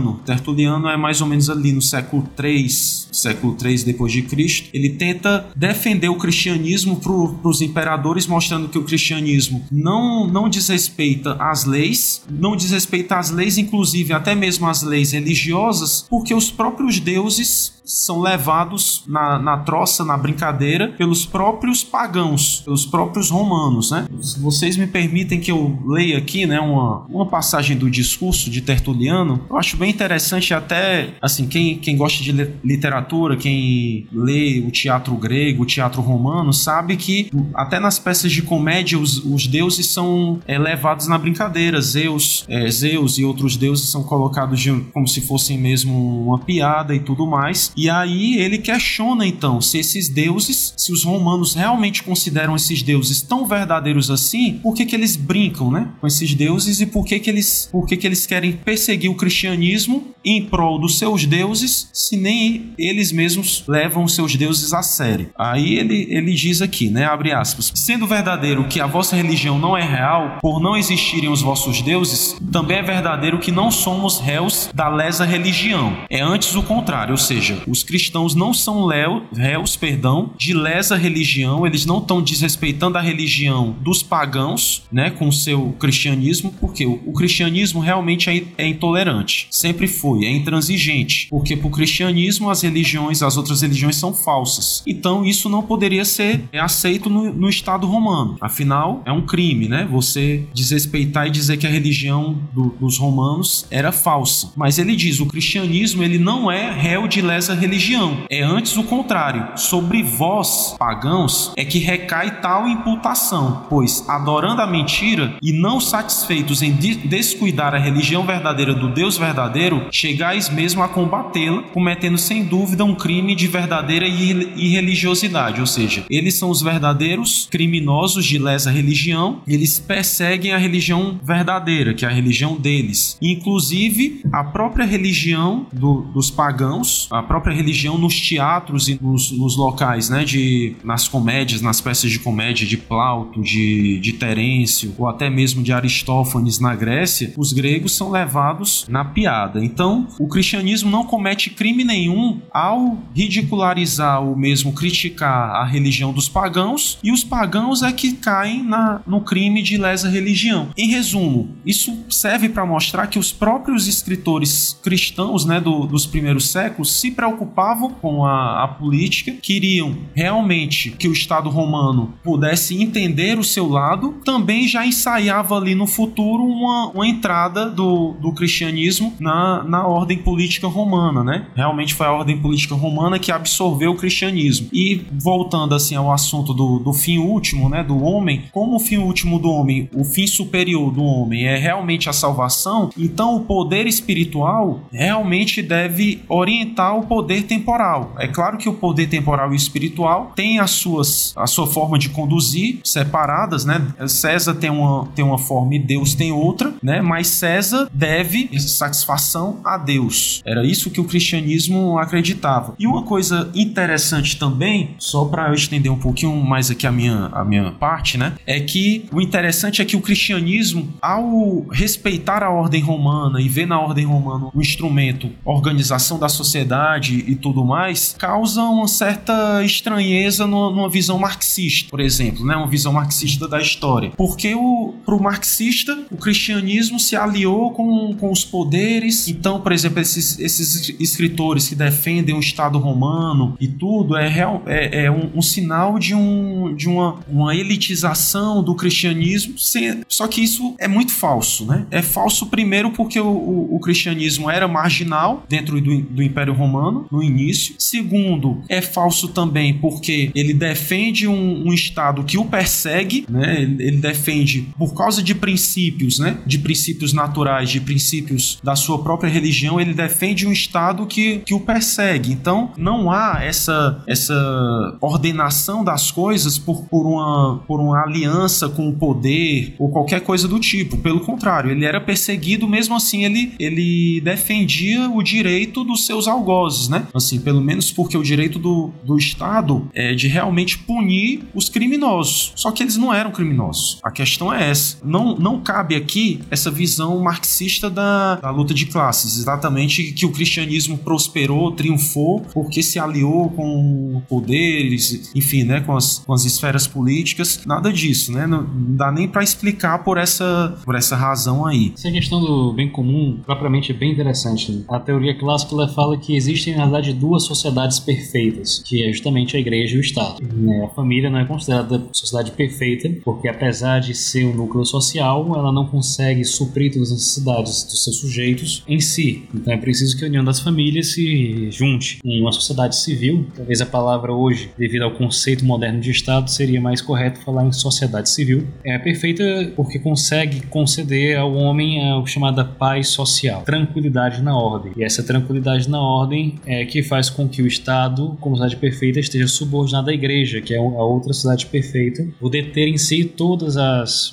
[SPEAKER 2] Tertuliano. Tertuliano é mais ou menos ali no século 3, século 3 depois de Cristo. Ele tenta defender o cristianismo para os imperadores, mostrando que o cristianismo não não desrespeita as leis, não desrespeita as leis, inclusive até mesmo as leis religiosas, porque os próprios deuses são levados na, na troça, na brincadeira, pelos próprios pagãos, pelos próprios romanos, né? Vocês me permitem que eu leia aqui, né, uma, uma passagem do discurso de Tertuliano, eu acho bem interessante até, assim, quem, quem gosta de literatura, quem lê o teatro grego, o teatro romano, sabe que até nas peças de comédia os, os deuses são é, levados na brincadeira. Zeus, é, Zeus e outros deuses são colocados de, como se fossem mesmo uma piada e tudo mais. E aí ele questiona então se esses deuses, se os romanos realmente consideram esses deuses tão verdadeiros assim, por que, que eles brincam, né, com esses deuses e por que que eles, por que que eles querem perseguir o cristianismo em prol dos seus deuses, se nem eles mesmos levam os seus deuses a sério. Aí ele, ele diz aqui, né, abre aspas, sendo verdadeiro que a vossa religião não é real, por não existirem os vossos deuses, também é verdadeiro que não somos réus da lesa religião. É antes o contrário, ou seja, os cristãos não são réus, perdão, de lesa religião, eles não estão desrespeitando a religião dos pagãos, né, com seu cristianismo, porque o, o cristianismo realmente é, é, intolerante, sempre foi, é intransigente, porque para o cristianismo as religiões, as outras religiões são falsas. Então isso não poderia ser aceito no, no Estado romano. Afinal, é um crime, né, você desrespeitar e dizer que a religião do, dos romanos era falsa. Mas ele diz, o cristianismo ele não é réu de lesa religião. É antes o contrário. Sobre vós, pagãos, é que recai tal imputação, pois, adorando a mentira e não satisfeitos em descuidar a religião verdadeira do Deus verdadeiro, chegais mesmo a combatê-la, cometendo sem dúvida um crime de verdadeira irreligiosidade. Ou seja, eles são os verdadeiros criminosos de lesa religião, eles perseguem a religião verdadeira, que é a religião deles. Inclusive, a própria religião do, dos pagãos, a própria própria religião nos teatros e nos, nos, locais, né? De, nas comédias, nas peças de comédia de Plauto, de, de Terêncio, ou até mesmo de Aristófanes na Grécia, os gregos são levados na piada. Então, o cristianismo não comete crime nenhum ao ridicularizar ou mesmo criticar a religião dos pagãos, e os pagãos é que caem na, no crime de lesa religião. Em resumo, isso serve para mostrar que os próprios escritores cristãos né, do, dos primeiros séculos se preocupavam com a, a política, queriam realmente que o Estado romano pudesse entender o seu lado, também já ensaiava ali no futuro uma, uma entrada do, do cristianismo na, na ordem política romana, né? Realmente foi a ordem política romana que absorveu o cristianismo. E voltando assim ao assunto do, do fim último, né, do homem, como o fim último do homem, o fim superior do homem é realmente a salvação, então o poder espiritual realmente deve orientar o poder temporal. É claro que o poder temporal e espiritual tem as suas a sua forma de conduzir separadas, né? César tem uma, tem uma forma e Deus tem outra, né? Mas César deve satisfação a Deus. Era isso que o cristianismo acreditava. E uma coisa interessante também, só para eu estender um pouquinho mais aqui a minha, a minha parte, né? É que o interessante é que o cristianismo, ao respeitar a ordem romana e ver na ordem romana um instrumento, organização da sociedade e tudo mais, causa uma certa estranheza numa visão marxista, por exemplo, né? Uma visão marxista da história. Porque o, pro marxista, o cristianismo se aliou com, com os poderes. Então, por exemplo, esses, esses escritores que defendem o Estado romano e tudo é, real, é, é um, um, sinal de, um, de uma, uma elitização do cristianismo. Sem, só que isso é muito falso, né? É falso primeiro porque o, o, o cristianismo era marginal dentro do, do Império Romano no início. Segundo, é falso também porque ele defende um, um Estado que o persegue, né? Ele, ele defende por causa de princípios, né? De princípios naturais, de princípios da sua própria religião, ele defende um Estado que, que o persegue. Então, não há essa, essa ordenação das coisas por, por, uma, por uma aliança com o poder ou qualquer coisa do tipo. Pelo contrário, ele era perseguido, mesmo assim, ele, ele defendia o direito dos seus algozes, né? Assim, pelo menos porque o direito do, do Estado é de realmente punir os criminosos. Só que eles não eram criminosos. A questão é essa. Não, não cabe aqui essa visão marxista da, da luta de classes. Exatamente que o cristianismo prosperou, triunfou, porque se aliou com poderes, enfim, né, com as, com as esferas políticas. Nada disso, né? Não, não dá nem para explicar por essa, por essa razão aí.
[SPEAKER 3] Essa questão do bem comum, propriamente, é bem interessante. A teoria clássica ela fala que existem, na verdade, duas sociedades perfeitas, que é justamente a igreja e o Estado. Né, a família não é considerada sociedade perfeita, porque apesar de ser um núcleo social, ela não consegue suprir todas as necessidades dos seus sujeitos em si. Então é preciso que a união das famílias se junte. Em uma sociedade civil, talvez a palavra hoje, devido ao conceito moderno de Estado, seria mais correto falar em sociedade civil. É perfeita porque consegue conceder ao homem a chamada paz social, tranquilidade na ordem. E essa tranquilidade na ordem é que faz com que o Estado, como sociedade perfeita, esteja subordinado à igreja, que é a outra sociedade perfeita, poder ter em si todos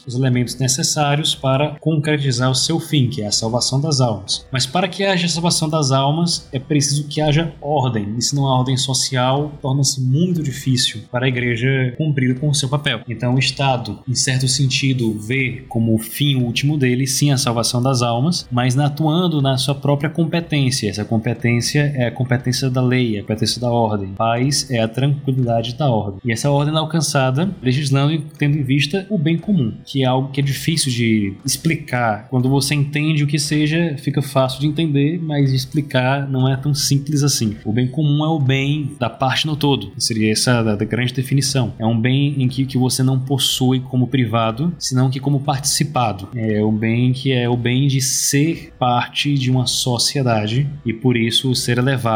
[SPEAKER 3] os elementos necessários para concretizar o seu fim, que é a salvação das almas. Mas para que haja salvação das almas, é preciso que haja ordem. E se não há ordem social, torna-se muito difícil para a igreja cumprir com o seu papel. Então, o Estado, em certo sentido, vê como o fim último dele, sim, a salvação das almas, mas atuando na sua própria competência. Essa competência é a competência da lei, a competência da ordem. Paz é a tranquilidade da ordem. E essa ordem é alcançada legislando e tendo em vista o bem comum, que é algo que é difícil de explicar. Quando você entende o que seja, fica fácil de entender, mas explicar não é tão simples assim. O bem comum é o bem da parte no todo, seria essa da grande definição. É um bem em que, que você não possui como privado, senão que como participado. É um bem que é o bem de ser parte de uma sociedade e por isso ser elevado.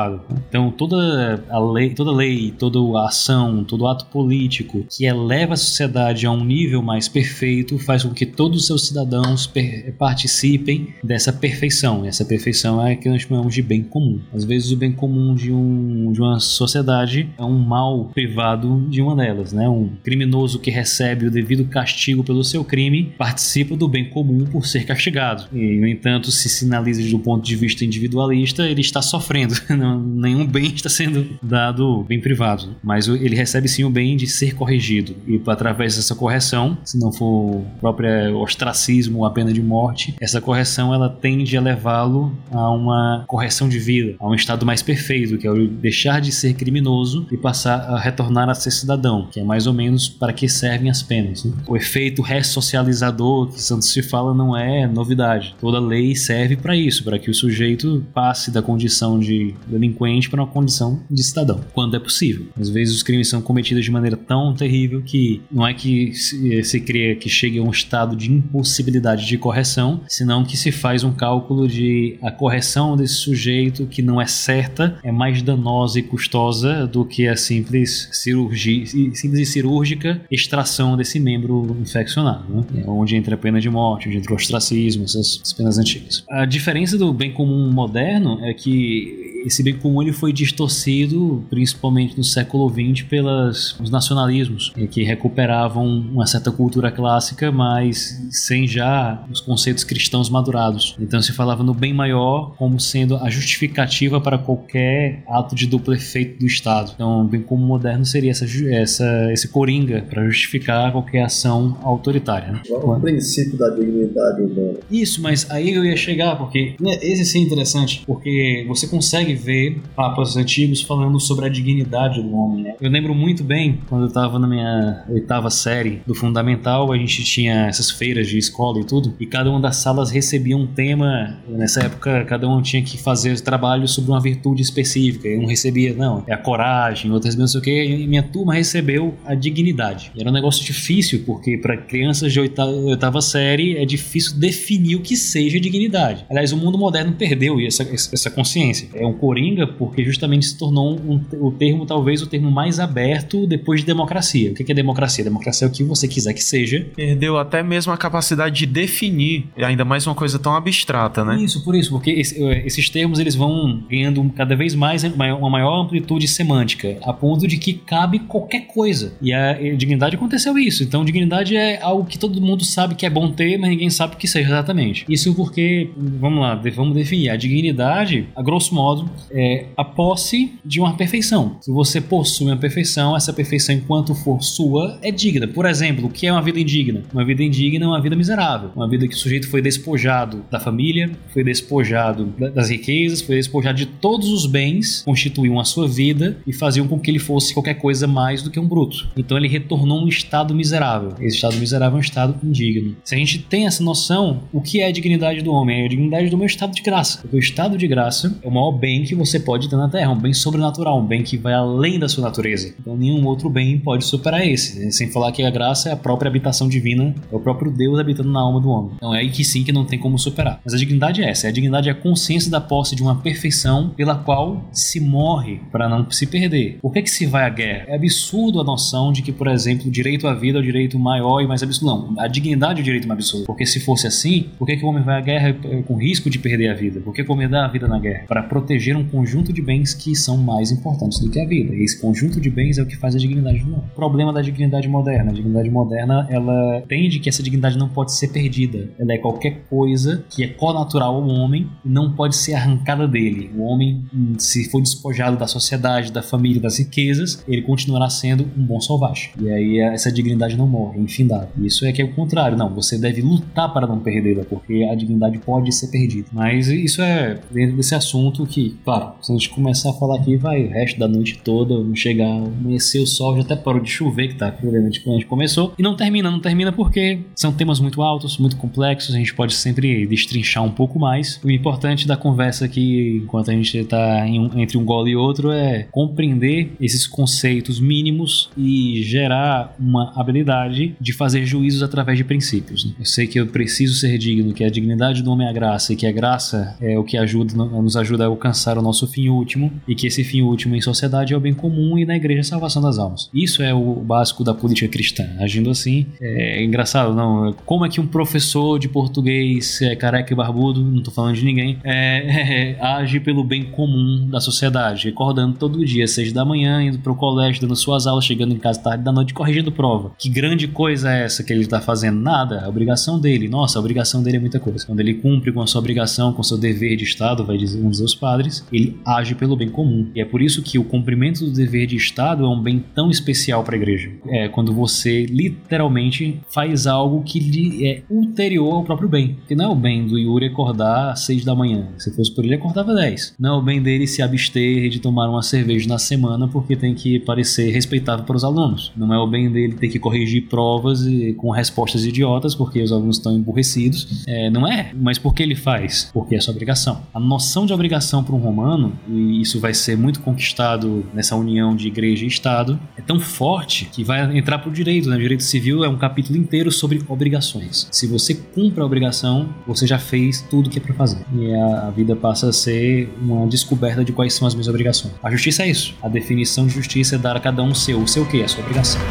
[SPEAKER 3] Então toda a lei, toda lei, toda a ação, todo ato político que eleva a sociedade a um nível mais perfeito faz com que todos os seus cidadãos participem dessa perfeição. E essa perfeição é que nós chamamos de bem comum. Às vezes o bem comum de, um, de uma sociedade é um mal privado de uma delas, né? Um criminoso que recebe o devido castigo pelo seu crime participa do bem comum por ser castigado. E, no entanto, se sinaliza do ponto de vista individualista, ele está sofrendo. Nenhum bem está sendo dado bem privado, mas ele recebe sim o bem de ser corrigido. E através dessa correção, se não for próprio ostracismo ou a pena de morte, essa correção ela tende a levá-lo a uma correção de vida, a um estado mais perfeito, que é o deixar de ser criminoso e passar a retornar a ser cidadão, que é mais ou menos para que servem as penas. Né? O efeito ressocializador que Santos se fala não é novidade. Toda lei serve para isso, para que o sujeito passe da condição de delinquente para uma condição de cidadão, quando é possível. Às vezes os crimes são cometidos de maneira tão terrível que não é que se, se cria que chegue a um estado de impossibilidade de correção, senão que se faz um cálculo de a correção desse sujeito que não é certa é mais danosa e custosa do que a simples cirurgia, simples e cirúrgica extração desse membro infeccionado, né? é onde entra a pena de morte, onde entra o ostracismo, essas penas antigas. A diferença do bem comum moderno é que esse bem comum ele foi distorcido, principalmente no século XX, pelos nacionalismos, que recuperavam uma certa cultura clássica, mas sem já os conceitos cristãos madurados. Então se falava no bem maior como sendo a justificativa para qualquer ato de duplo efeito do Estado. Então, bem comum moderno seria essa, essa, esse coringa para justificar qualquer ação autoritária. Né?
[SPEAKER 4] O princípio da dignidade humana.
[SPEAKER 3] Isso, mas aí eu ia chegar, porque né, esse sim é interessante, porque você consegue ver papas antigos falando sobre a dignidade do homem. Né? Eu lembro muito bem, quando eu estava na minha oitava série do Fundamental, a gente tinha essas feiras de escola e tudo, e cada uma das salas recebia um tema. Nessa época, cada um tinha que fazer trabalho sobre uma virtude específica. Um recebia, não, é a coragem, recebia não sei o quê, e minha turma recebeu a dignidade. E era um negócio difícil, porque para crianças de oitava, oitava série é difícil definir o que seja dignidade. Aliás, o mundo moderno perdeu essa, essa consciência. É um coringa porque justamente se tornou um, o termo, talvez, o termo mais aberto depois de democracia. O que é democracia? Democracia é o que você quiser que seja.
[SPEAKER 2] Perdeu até mesmo a capacidade de definir, ainda mais uma coisa tão abstrata, né?
[SPEAKER 3] Isso, por isso, porque esse, eh, esses termos eles vão ganhando cada vez mais uma maior amplitude semântica, a ponto de que cabe qualquer coisa. E a, a dignidade aconteceu isso. Então, dignidade é algo que todo mundo sabe que é bom ter, mas ninguém sabe o que seja exatamente. Isso porque, vamos lá, vamos definir. A dignidade, a grosso modo, é a posse de uma perfeição. Se você possui uma perfeição, essa perfeição, enquanto for sua, é digna. Por exemplo, o que é uma vida indigna? Uma vida indigna é uma vida miserável. Uma vida que o sujeito foi despojado da família, foi despojado das riquezas, foi despojado de todos os bens, constituíam a sua vida e faziam com que ele fosse qualquer coisa mais do que um bruto. Então ele retornou um estado miserável. Esse estado miserável é um estado indigno. Se a gente tem essa noção, o que é a dignidade do homem? A dignidade do meu estado de graça. O estado de graça é o maior bem que você pode ter na Terra, um bem sobrenatural, um bem que vai além da sua natureza. Então nenhum outro bem pode superar esse. Né? Sem falar que a graça é a própria habitação divina, é o próprio Deus habitando na alma do homem. Então é aí que sim que não tem como superar. Mas a dignidade é essa, a dignidade é a consciência da posse de uma perfeição pela qual se morre para não se perder. Por que, que se vai à guerra? É absurdo a noção de que, por exemplo, o direito à vida é o direito maior e mais absurdo. Não, a dignidade é o direito mais absurdo. Porque se fosse assim, por que, que o homem vai à guerra com risco de perder a vida? Por que dá a vida na guerra? Para proteger um conjunto de bens que são mais importantes do que a vida. E esse conjunto de bens é o que faz a dignidade do homem. Problema da dignidade moderna. A dignidade moderna, ela entende que essa dignidade não pode ser perdida. Ela é qualquer coisa que é conatural ao homem e não pode ser arrancada dele. O homem, se for despojado da sociedade, da família, das riquezas, ele continuará sendo um bom selvagem. E aí essa dignidade não morre, é infindável. Isso é que é o contrário. Não, você deve lutar para não perdê-la, porque a dignidade pode ser perdida. Mas isso é dentro desse assunto que, claro, se a gente começar a falar aqui, vai o resto da noite toda, chegar, amanhecer o sol, já até parou de chover, que tá chovendo quando a gente começou. E não termina, não termina porque são temas muito altos, muito complexos, a gente pode sempre destrinchar um pouco mais. O importante da conversa aqui, enquanto a gente tá um, entre um gole e outro, é compreender esses conceitos mínimos e gerar uma habilidade de fazer juízos através de princípios. Né? Eu sei que eu preciso ser digno, que a dignidade do homem é a graça e que a graça é o que ajuda, nos ajuda a alcançar o nosso fim último e que esse fim último em sociedade é o bem comum e na igreja é a salvação das almas. Isso é o básico da política cristã. Agindo assim, é engraçado, não? Como é que um professor de português é careca e barbudo, não tô falando de ninguém, é, é, age pelo bem comum da sociedade, acordando todo dia, seis da manhã, indo pro colégio, dando suas aulas, chegando em casa tarde da noite, corrigindo prova. Que grande coisa é essa que ele tá fazendo? Nada, a obrigação dele. Nossa, a obrigação dele é muita coisa. Quando ele cumpre com a sua obrigação, com o seu dever de Estado, vai dizer, vamos dizer os padres, ele age pelo bem comum. E é por isso que o cumprimento do dever de Estado é um bem tão especial para a igreja. É quando você literalmente faz algo que lhe é ulterior ao próprio bem. Que não é o bem do Yuri acordar às 6 da manhã. Se fosse por ele, acordava às 10. Não é o bem dele se abster de tomar uma cerveja na semana porque tem que parecer respeitável para os alunos. Não é o bem dele ter que corrigir provas e, com respostas idiotas porque os alunos estão emburrecidos. É, não é, mas por que ele faz? Porque é sua obrigação. A noção de obrigação para um romano, e isso vai ser muito conquistado nessa união de igreja e Estado, é tão forte que vai entrar para o direito. Né? O direito civil é um capítulo inteiro sobre obrigações. Se você cumpre a obrigação, você já fez tudo que é para fazer. E a, a vida passa a ser uma descoberta de quais são as minhas obrigações. A justiça é isso. A definição de justiça é dar a cada um o seu. O seu o quê? A sua obrigação.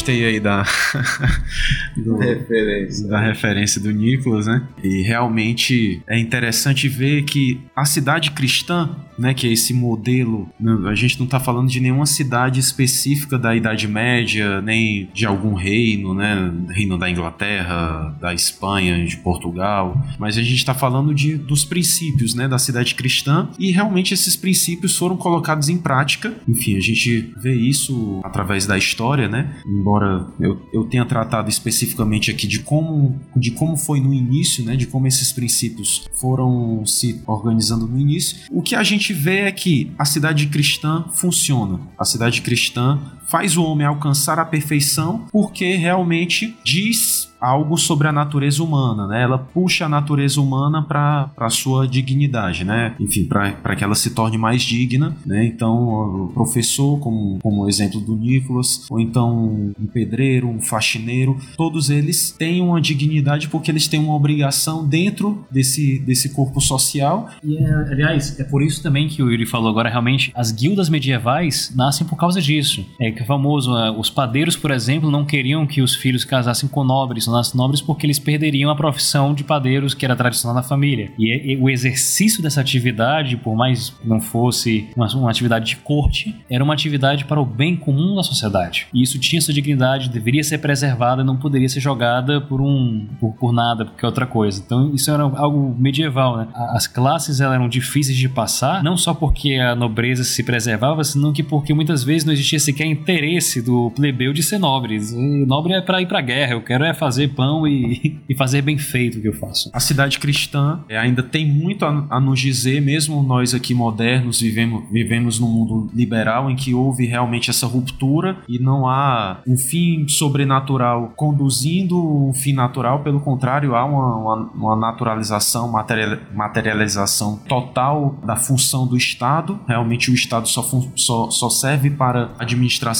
[SPEAKER 2] Gostei aí da,
[SPEAKER 4] do, referência.
[SPEAKER 2] da referência do Nicolas, né? E realmente é interessante ver que a cidade cristã né, que é esse modelo. Né, a gente não está falando de nenhuma cidade específica da Idade Média, nem de algum reino, né, reino da Inglaterra, da Espanha, de Portugal, mas a gente está falando de, dos princípios, né, da cidade cristã e realmente esses princípios foram colocados em prática. Enfim, a gente vê isso através da história, né? Embora eu, eu tenha tratado especificamente aqui de como, de como foi no início, né, de como esses princípios foram se organizando no início, o que a gente vê é que a cidade cristã funciona. A cidade cristã faz o homem alcançar a perfeição porque realmente diz algo sobre a natureza humana, né? Ela puxa a natureza humana para a sua dignidade, né? Enfim, para que ela se torne mais digna, né? Então, o professor, como, como exemplo do Nicolas, ou então um pedreiro, um faxineiro, todos eles têm uma dignidade porque eles têm uma obrigação dentro desse, desse corpo social.
[SPEAKER 3] E, é, aliás, é por isso também que o Yuri falou agora, realmente, as guildas medievais nascem por causa disso. É que é famoso, é, os padeiros, por exemplo, não queriam que os filhos casassem com nobres, nas nobres porque eles perderiam a profissão de padeiros que era tradicional na família. E, e o exercício dessa atividade, por mais que não fosse uma, uma, atividade de corte, era uma atividade para o bem comum da sociedade. E isso tinha sua dignidade, deveria ser preservada, não poderia ser jogada por um por, por nada, porque é outra coisa. Então isso era algo medieval, né? As classes eram difíceis de passar, não só porque a nobreza se preservava, senão que porque muitas vezes não existia sequer interesse do plebeu de ser nobre. E nobre é para ir para guerra, eu quero é fazer pão e, e fazer bem feito o que eu faço.
[SPEAKER 2] A cidade cristã é, ainda tem muito a, a, nos dizer, mesmo nós aqui modernos vivemos, vivemos num mundo liberal em que houve realmente essa ruptura e não há um fim sobrenatural conduzindo um fim natural, pelo contrário, há uma, uma, uma naturalização, material, materialização total da função do Estado. Realmente o Estado só, só, só serve para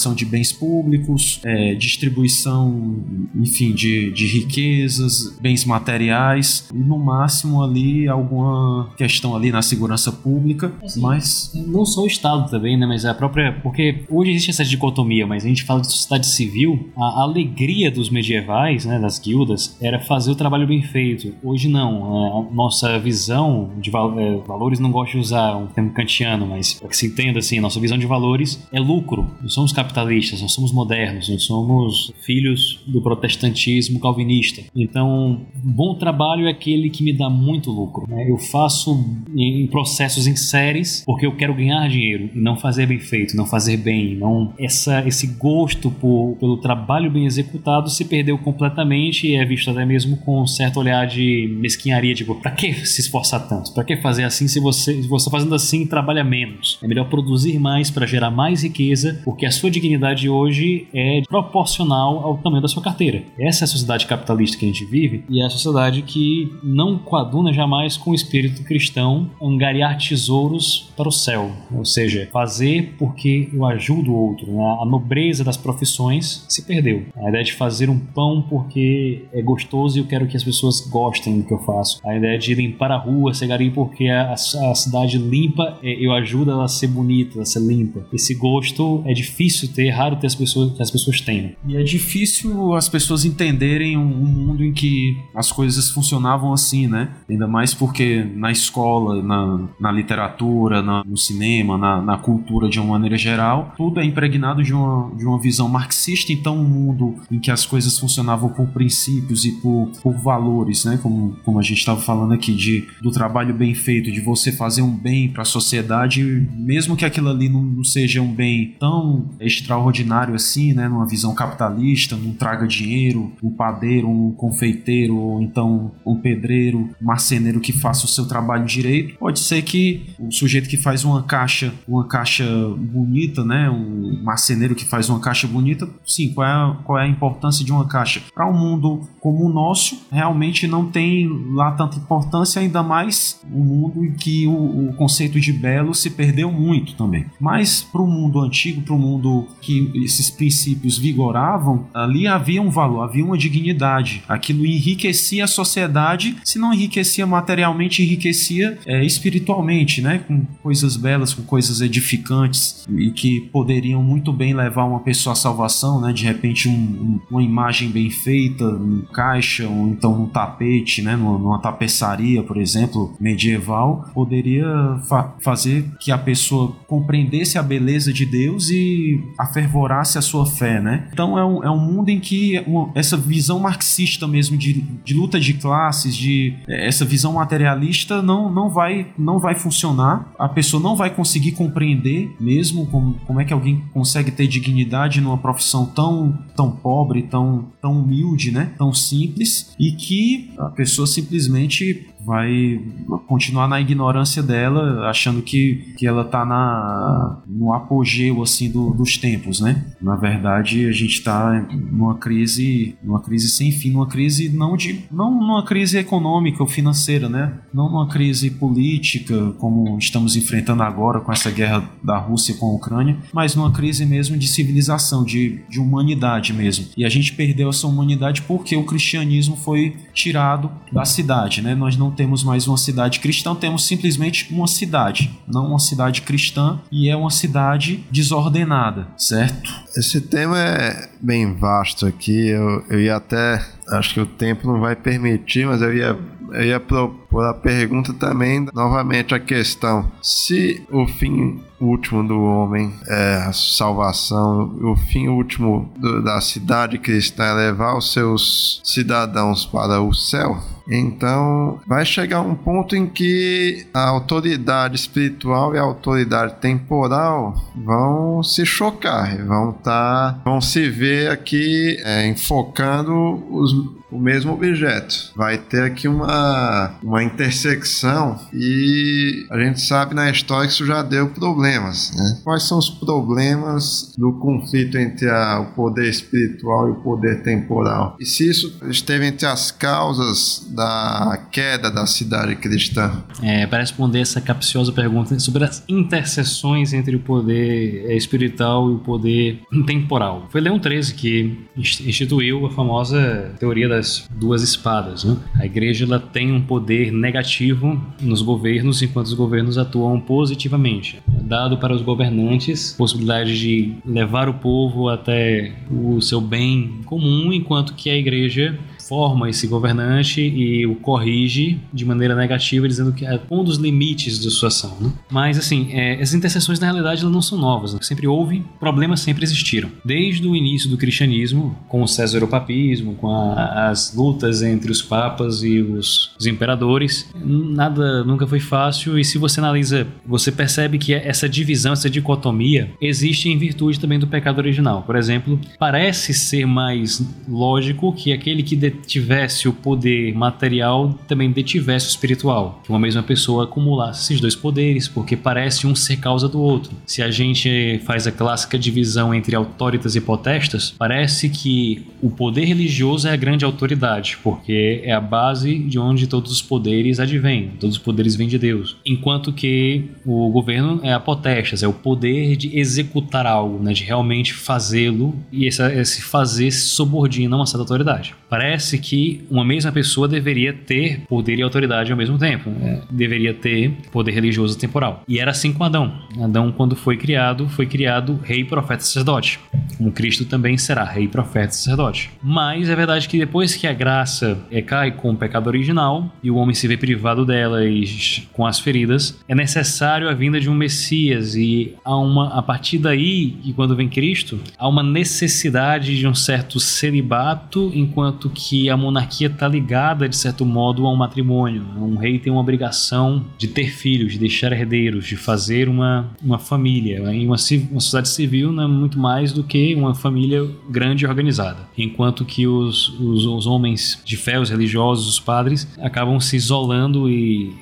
[SPEAKER 2] administração de bens públicos, é, distribuição, enfim, de, de riquezas, bens materiais e no máximo ali alguma questão ali na segurança pública, assim, mas
[SPEAKER 3] não só o Estado também, né, mas a própria porque hoje existe essa dicotomia, mas a gente fala de sociedade civil, a alegria dos medievais, né, das guildas, era fazer o trabalho bem feito. Hoje não, a nossa visão de val é, valores não gosto de usar um termo kantiano, mas para que se entenda assim, a nossa visão de valores é lucro. Nós somos capitalistas, nós somos modernos, nós somos filhos do protestantismo calvinista. Então, bom trabalho é aquele que me dá muito lucro. Né? Eu faço em processos em séries porque eu quero ganhar dinheiro e não fazer bem feito, não fazer bem. Não essa esse gosto por, pelo trabalho bem executado se perdeu completamente e é visto até mesmo com um certo olhar de mesquinharia, tipo, para que se esforçar tanto? Para que fazer assim se você se você fazendo assim trabalha menos? É melhor produzir mais para gerar mais riqueza, porque a sua dignidade hoje é proporcional ao tamanho da sua carteira. Essa é a sociedade capitalista que a gente vive e é a sociedade que não coaduna jamais com o espírito cristão angariar tesouros para o céu, ou seja, fazer porque eu ajudo o outro. Né? A nobreza das profissões se perdeu. A ideia de fazer um pão porque é gostoso e eu quero que as pessoas gostem do que eu faço. A ideia de limpar a rua, cegaria porque a, a cidade limpa, é, eu ajudo ela a ser bonita, a ser limpa. Esse gosto é difícil difícil ter, é raro ter as pessoas que as pessoas tenham.
[SPEAKER 2] E é difícil as pessoas entenderem um, um mundo em que as coisas funcionavam assim, né? Ainda mais porque na escola, na, na literatura, na, no cinema, na, na, cultura de uma maneira geral, tudo é impregnado de uma, de uma visão marxista. Então, um mundo em que as coisas funcionavam por princípios e por, por valores, né? Como, como a gente estava falando aqui, de, do trabalho bem feito, de você fazer um bem para a sociedade, mesmo que aquilo ali não, não seja um bem tão extraordinário assim, né? Numa visão capitalista, não traga dinheiro, um padeiro, um confeiteiro, ou então um pedreiro, um marceneiro que faça o seu trabalho direito. Pode ser que o sujeito que faz uma caixa, uma caixa bonita, né? Um marceneiro que faz uma caixa bonita, sim, qual é a, qual é a importância de uma caixa? Para um mundo como o nosso, realmente não tem lá tanta importância, ainda mais um mundo em que o, o conceito de belo se perdeu muito também. Mas para o mundo antigo, para o mundo que esses princípios vigoravam, ali havia um valor, havia uma dignidade. Aquilo enriquecia a sociedade, se não enriquecia materialmente, enriquecia é, espiritualmente, né? Com coisas belas, com coisas edificantes e que poderiam muito bem levar uma pessoa à salvação, né? De repente, um, um, uma imagem bem feita, um caixa, ou então um tapete, né? Numa, numa tapeçaria, por exemplo, medieval, poderia fa fazer que a pessoa compreendesse a beleza de Deus e afervorasse a sua fé, né? Então é um, é um mundo em que uma, essa visão marxista mesmo de, de luta de classes, de é, essa visão materialista não, não, vai, não vai funcionar. A pessoa não vai conseguir compreender mesmo como, como é que alguém consegue ter dignidade numa profissão tão, tão pobre, tão, tão humilde, né? Tão simples e que a pessoa simplesmente vai continuar na ignorância dela, achando que, que ela tá na, no apogeu assim do, dos tempos, né? Na verdade, a gente está numa crise, numa crise sem fim, numa crise não de não numa crise econômica ou financeira, né? Não numa crise política como estamos enfrentando agora com essa guerra da Rússia com a Ucrânia, mas numa crise mesmo de civilização, de, de humanidade mesmo. E a gente perdeu essa humanidade porque o cristianismo foi tirado da cidade, né? Nós não não temos mais uma cidade cristã, temos simplesmente uma cidade, não uma cidade cristã e é uma cidade desordenada, certo?
[SPEAKER 1] Esse tema é bem vasto aqui, eu, eu ia até. Acho que o tempo não vai permitir, mas eu ia eu ia propor a pergunta também, novamente, a questão: se o fim último do homem é a salvação, o fim último do, da cidade cristã é levar os seus cidadãos para o céu, então, vai chegar um ponto em que a autoridade espiritual e a autoridade temporal vão se chocar, vão tá, vão se ver aqui é, enfocando os, o mesmo objeto. Vai ter aqui uma, uma intersecção e a gente sabe na história que isso já deu problemas. Né? Quais são os problemas do conflito entre a, o poder espiritual e o poder temporal? E se isso esteve entre as causas da queda da cidade cristã?
[SPEAKER 3] É, para responder essa capciosa pergunta sobre as interseções entre o poder espiritual e o poder temporal. Foi Leão XIII que instituiu a famosa teoria das duas espadas. Né? A igreja ela tem um poder negativo nos governos, enquanto os governos atuam positivamente. Dado para os governantes possibilidade de levar o povo até o seu bem comum, enquanto que a igreja forma esse governante e o corrige de maneira negativa, dizendo que é um dos limites da sua ação. Né? Mas, assim, é, essas interseções, na realidade, elas não são novas. Né? Sempre houve, problemas sempre existiram. Desde o início do cristianismo, com o Césaropapismo, com a, as lutas entre os papas e os, os imperadores, nada nunca foi fácil. E se você analisa, você percebe que essa divisão, essa dicotomia, existe em virtude também do pecado original. Por exemplo, parece ser mais lógico que aquele que tivesse o poder material, também detivesse o espiritual. Que uma mesma pessoa acumulasse esses dois poderes, porque parece um ser causa do outro. Se a gente faz a clássica divisão entre autoritas e potestas, parece que o poder religioso é a grande autoridade, porque é a base de onde todos os poderes advêm, todos os poderes vêm de Deus. Enquanto que o governo é a potestas, é o poder de executar algo, né, de realmente fazê-lo, e esse, esse fazer se subordina a uma certa autoridade. Parece parece que uma mesma pessoa deveria ter poder e autoridade ao mesmo tempo. Né? Deveria ter poder religioso temporal. E era assim com Adão. Adão, quando foi criado, foi criado rei, profeta e sacerdote. Como Cristo também será rei, profeta e sacerdote. Mas é verdade que depois que a graça é, cai com o pecado original e o homem se vê privado dela e com as feridas, é necessário a vinda de um Messias e há uma a partir daí, e quando vem Cristo, há uma necessidade de um certo celibato, enquanto que a monarquia está ligada de certo modo a um matrimônio. Um rei tem uma obrigação de ter filhos, de deixar herdeiros, de fazer uma, uma família. Em uma, uma sociedade civil não é muito mais do que uma família grande e organizada. Enquanto que os, os, os homens de fé, os religiosos, os padres, acabam se isolando e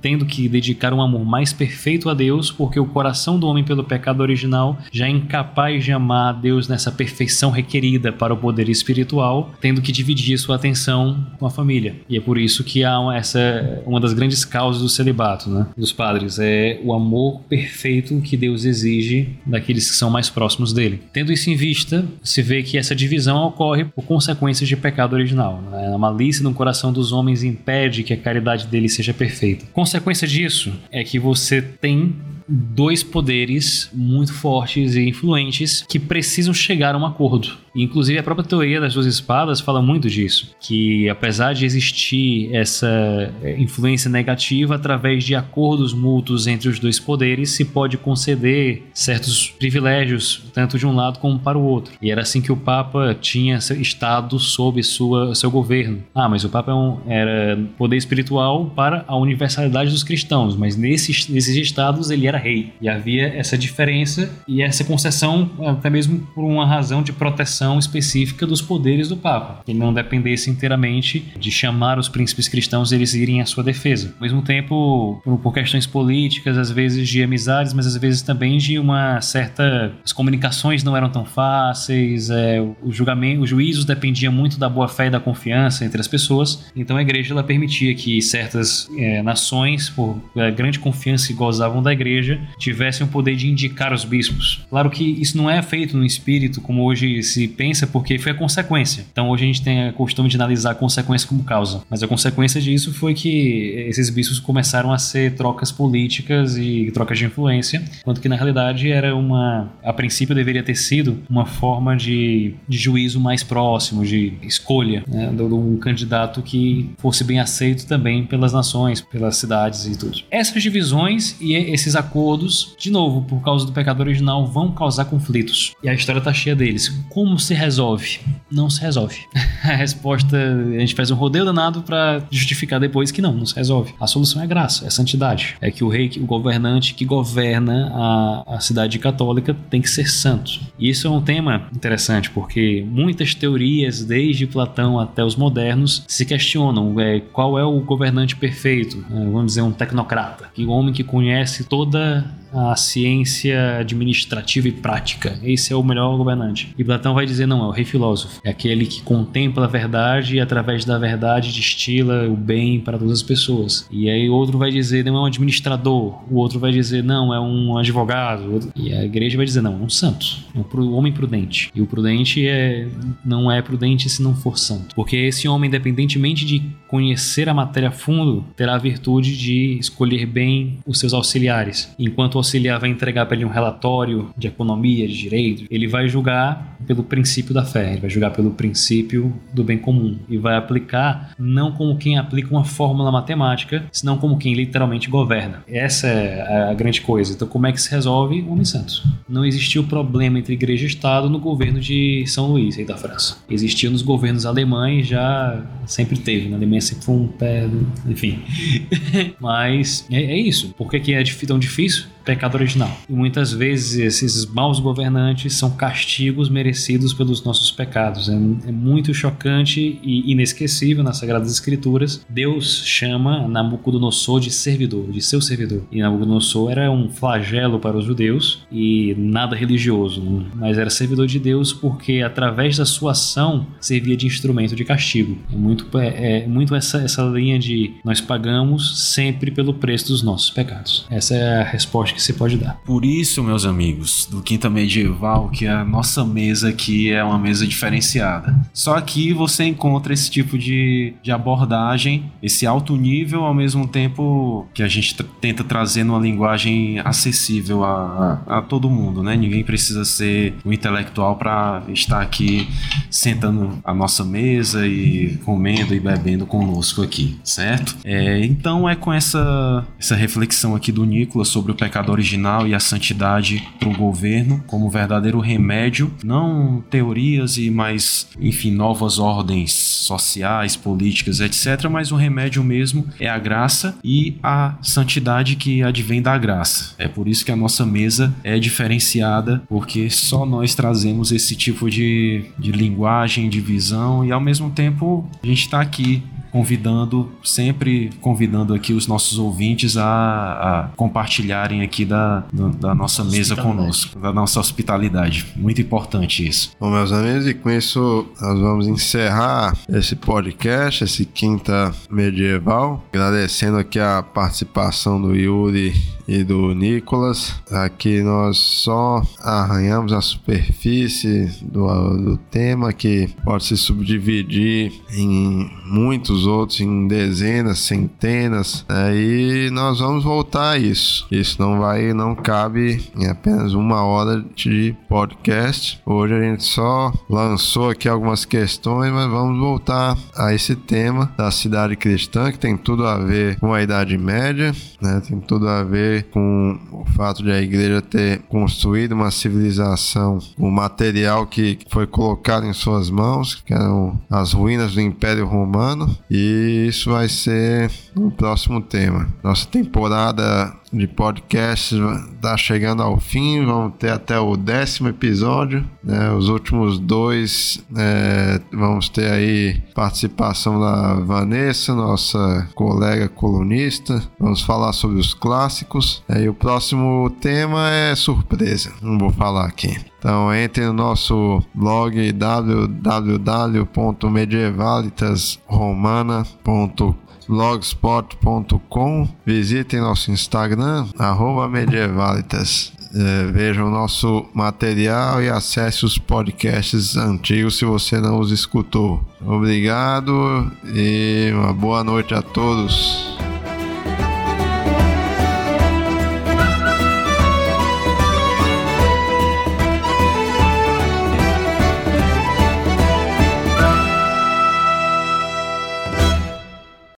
[SPEAKER 3] tendo que dedicar um amor mais perfeito a Deus, porque o coração do homem pelo pecado original já é incapaz de amar a Deus nessa perfeição requerida para o poder espiritual, tendo que dividir sua atenção com a família. E é por isso que há essa uma das grandes causas do celibato, né, dos padres, é o amor perfeito que Deus exige daqueles que são mais próximos dele. Tendo isso em vista, se vê que essa divisão ocorre por consequências de pecado original. Né? A malícia no coração dos homens impede que a caridade dele seja perfeita. Consequência disso é que você tem dois poderes muito fortes e influentes que precisam chegar a um acordo. Inclusive, a própria teoria das duas espadas fala muito disso. Que apesar de existir essa eh, influência negativa, através de acordos mútuos entre os dois poderes, se pode conceder certos privilégios, tanto de um lado como para o outro. E era assim que o Papa tinha estado sob sua, seu governo. Ah, mas o Papa é era poder espiritual para a universalidade dos cristãos, mas nesses, nesses estados ele era rei. E havia essa diferença e essa concessão, até mesmo por uma razão de proteção específica dos poderes do Papa. Ele não dependesse inteiramente de chamar os príncipes cristãos e eles irem à sua defesa. Ao mesmo tempo, por questões políticas, às vezes de amizades, mas às vezes também de uma certa. As comunicações não eram tão fáceis, é, o julgamento, os juízos dependiam muito da boa fé e da confiança entre as pessoas. Então a igreja ela permitia que certas é, nações, por é, grande confiança que gozavam da igreja, tivessem o poder de indicar os bispos. Claro que isso não é feito no espírito como hoje se pensa porque foi a consequência. Então hoje a gente tem a costume de analisar a consequência como causa. Mas a consequência disso foi que esses bispos começaram a ser trocas políticas e trocas de influência, enquanto que na realidade era uma. A princípio deveria ter sido uma forma de, de juízo mais próximo, de escolha né, de um candidato que fosse bem aceito também pelas nações, pelas cidades e tudo. Essas divisões e esses acordos, de novo, por causa do pecado original, vão causar conflitos. E a história está cheia deles. Como se resolve? Não se resolve. A resposta, a gente faz um rodeio danado para justificar depois que não, não se resolve. A solução é graça, é santidade. É que o rei, o governante que governa a, a cidade católica tem que ser santo. E isso é um tema interessante porque muitas teorias, desde Platão até os modernos, se questionam é, qual é o governante perfeito. É, vamos dizer, um tecnocrata. Que o homem que conhece toda the a ciência administrativa e prática. Esse é o melhor governante. E Platão vai dizer: não, é o rei filósofo. É aquele que contempla a verdade e, através da verdade, destila o bem para todas as pessoas. E aí, outro vai dizer: não é um administrador. O outro vai dizer: não, é um advogado. E a igreja vai dizer: não, é um santo. É um homem prudente. E o prudente é, não é prudente se não for santo. Porque esse homem, independentemente de conhecer a matéria a fundo, terá a virtude de escolher bem os seus auxiliares. Enquanto auxiliar vai entregar para ele um relatório de economia, de direito, ele vai julgar pelo princípio da fé, ele vai julgar pelo princípio do bem comum e vai aplicar não como quem aplica uma fórmula matemática, senão como quem literalmente governa. Essa é a grande coisa. Então, como é que se resolve o homem santo? Não existiu problema entre igreja e Estado no governo de São Luís, aí da França. Existia nos governos alemães, já sempre teve. Na Alemanha sempre foi um pé, enfim. Mas é, é isso. Por que, que é tão difícil? Pecado original. E muitas vezes esses maus governantes são castigos merecidos pelos nossos pecados. É, é muito chocante e inesquecível nas Sagradas Escrituras. Deus chama Nabucodonosor de servidor, de seu servidor. E Nabucodonosor era um flagelo para os judeus e nada religioso, mas era servidor de Deus porque através da sua ação servia de instrumento de castigo. É muito, é, é muito essa, essa linha de nós pagamos sempre pelo preço dos nossos pecados. Essa é a resposta que você pode dar.
[SPEAKER 2] Por isso, meus amigos, do Quinta Medieval, que a nossa mesa aqui é uma mesa diferenciada. Só aqui você encontra esse tipo de, de abordagem, esse alto nível, ao mesmo tempo que a gente tenta trazer numa linguagem acessível a, a, a todo mundo, né? Ninguém precisa ser um intelectual para estar aqui sentando à nossa mesa e comendo e bebendo conosco aqui, certo? É, então é com essa, essa reflexão aqui do Nicolas sobre o pecado original e a santidade para o governo como verdadeiro remédio, não teorias e mais, enfim, novas ordens sociais, políticas, etc., mas o remédio mesmo é a graça e a santidade que advém da graça. É por isso que a nossa mesa é diferenciada, porque só nós trazemos esse tipo de, de linguagem, de visão e ao mesmo tempo a gente está aqui convidando, sempre convidando aqui os nossos ouvintes a, a compartilharem aqui da, da nossa mesa conosco, da nossa hospitalidade. Muito importante isso.
[SPEAKER 1] Bom, meus amigos, e com isso nós vamos encerrar esse podcast, esse quinta medieval, agradecendo aqui a participação do Yuri e do Nicolas. Aqui nós só arranhamos a superfície do, do tema que pode se subdividir em muitos outros, em dezenas, centenas. Aí nós vamos voltar a isso. Isso não vai, não cabe em apenas uma hora de podcast. Hoje a gente só lançou aqui algumas questões, mas vamos voltar a esse tema da cidade cristã que tem tudo a ver com a Idade Média, né? Tem tudo a ver com o fato de a igreja ter construído uma civilização, o material que foi colocado em suas mãos, que eram as ruínas do Império Romano, e isso vai ser o próximo tema. Nossa temporada de podcast está chegando ao fim, vamos ter até o décimo episódio. Né? Os últimos dois é, vamos ter aí participação da Vanessa, nossa colega colunista. Vamos falar sobre os clássicos. É, e o próximo tema é surpresa, não vou falar aqui. Então entre no nosso blog www.medievalitasromana.com blogspot.com. Visitem nosso Instagram, medievalitas. É, vejam o nosso material e acesse os podcasts antigos se você não os escutou. Obrigado e uma boa noite a todos.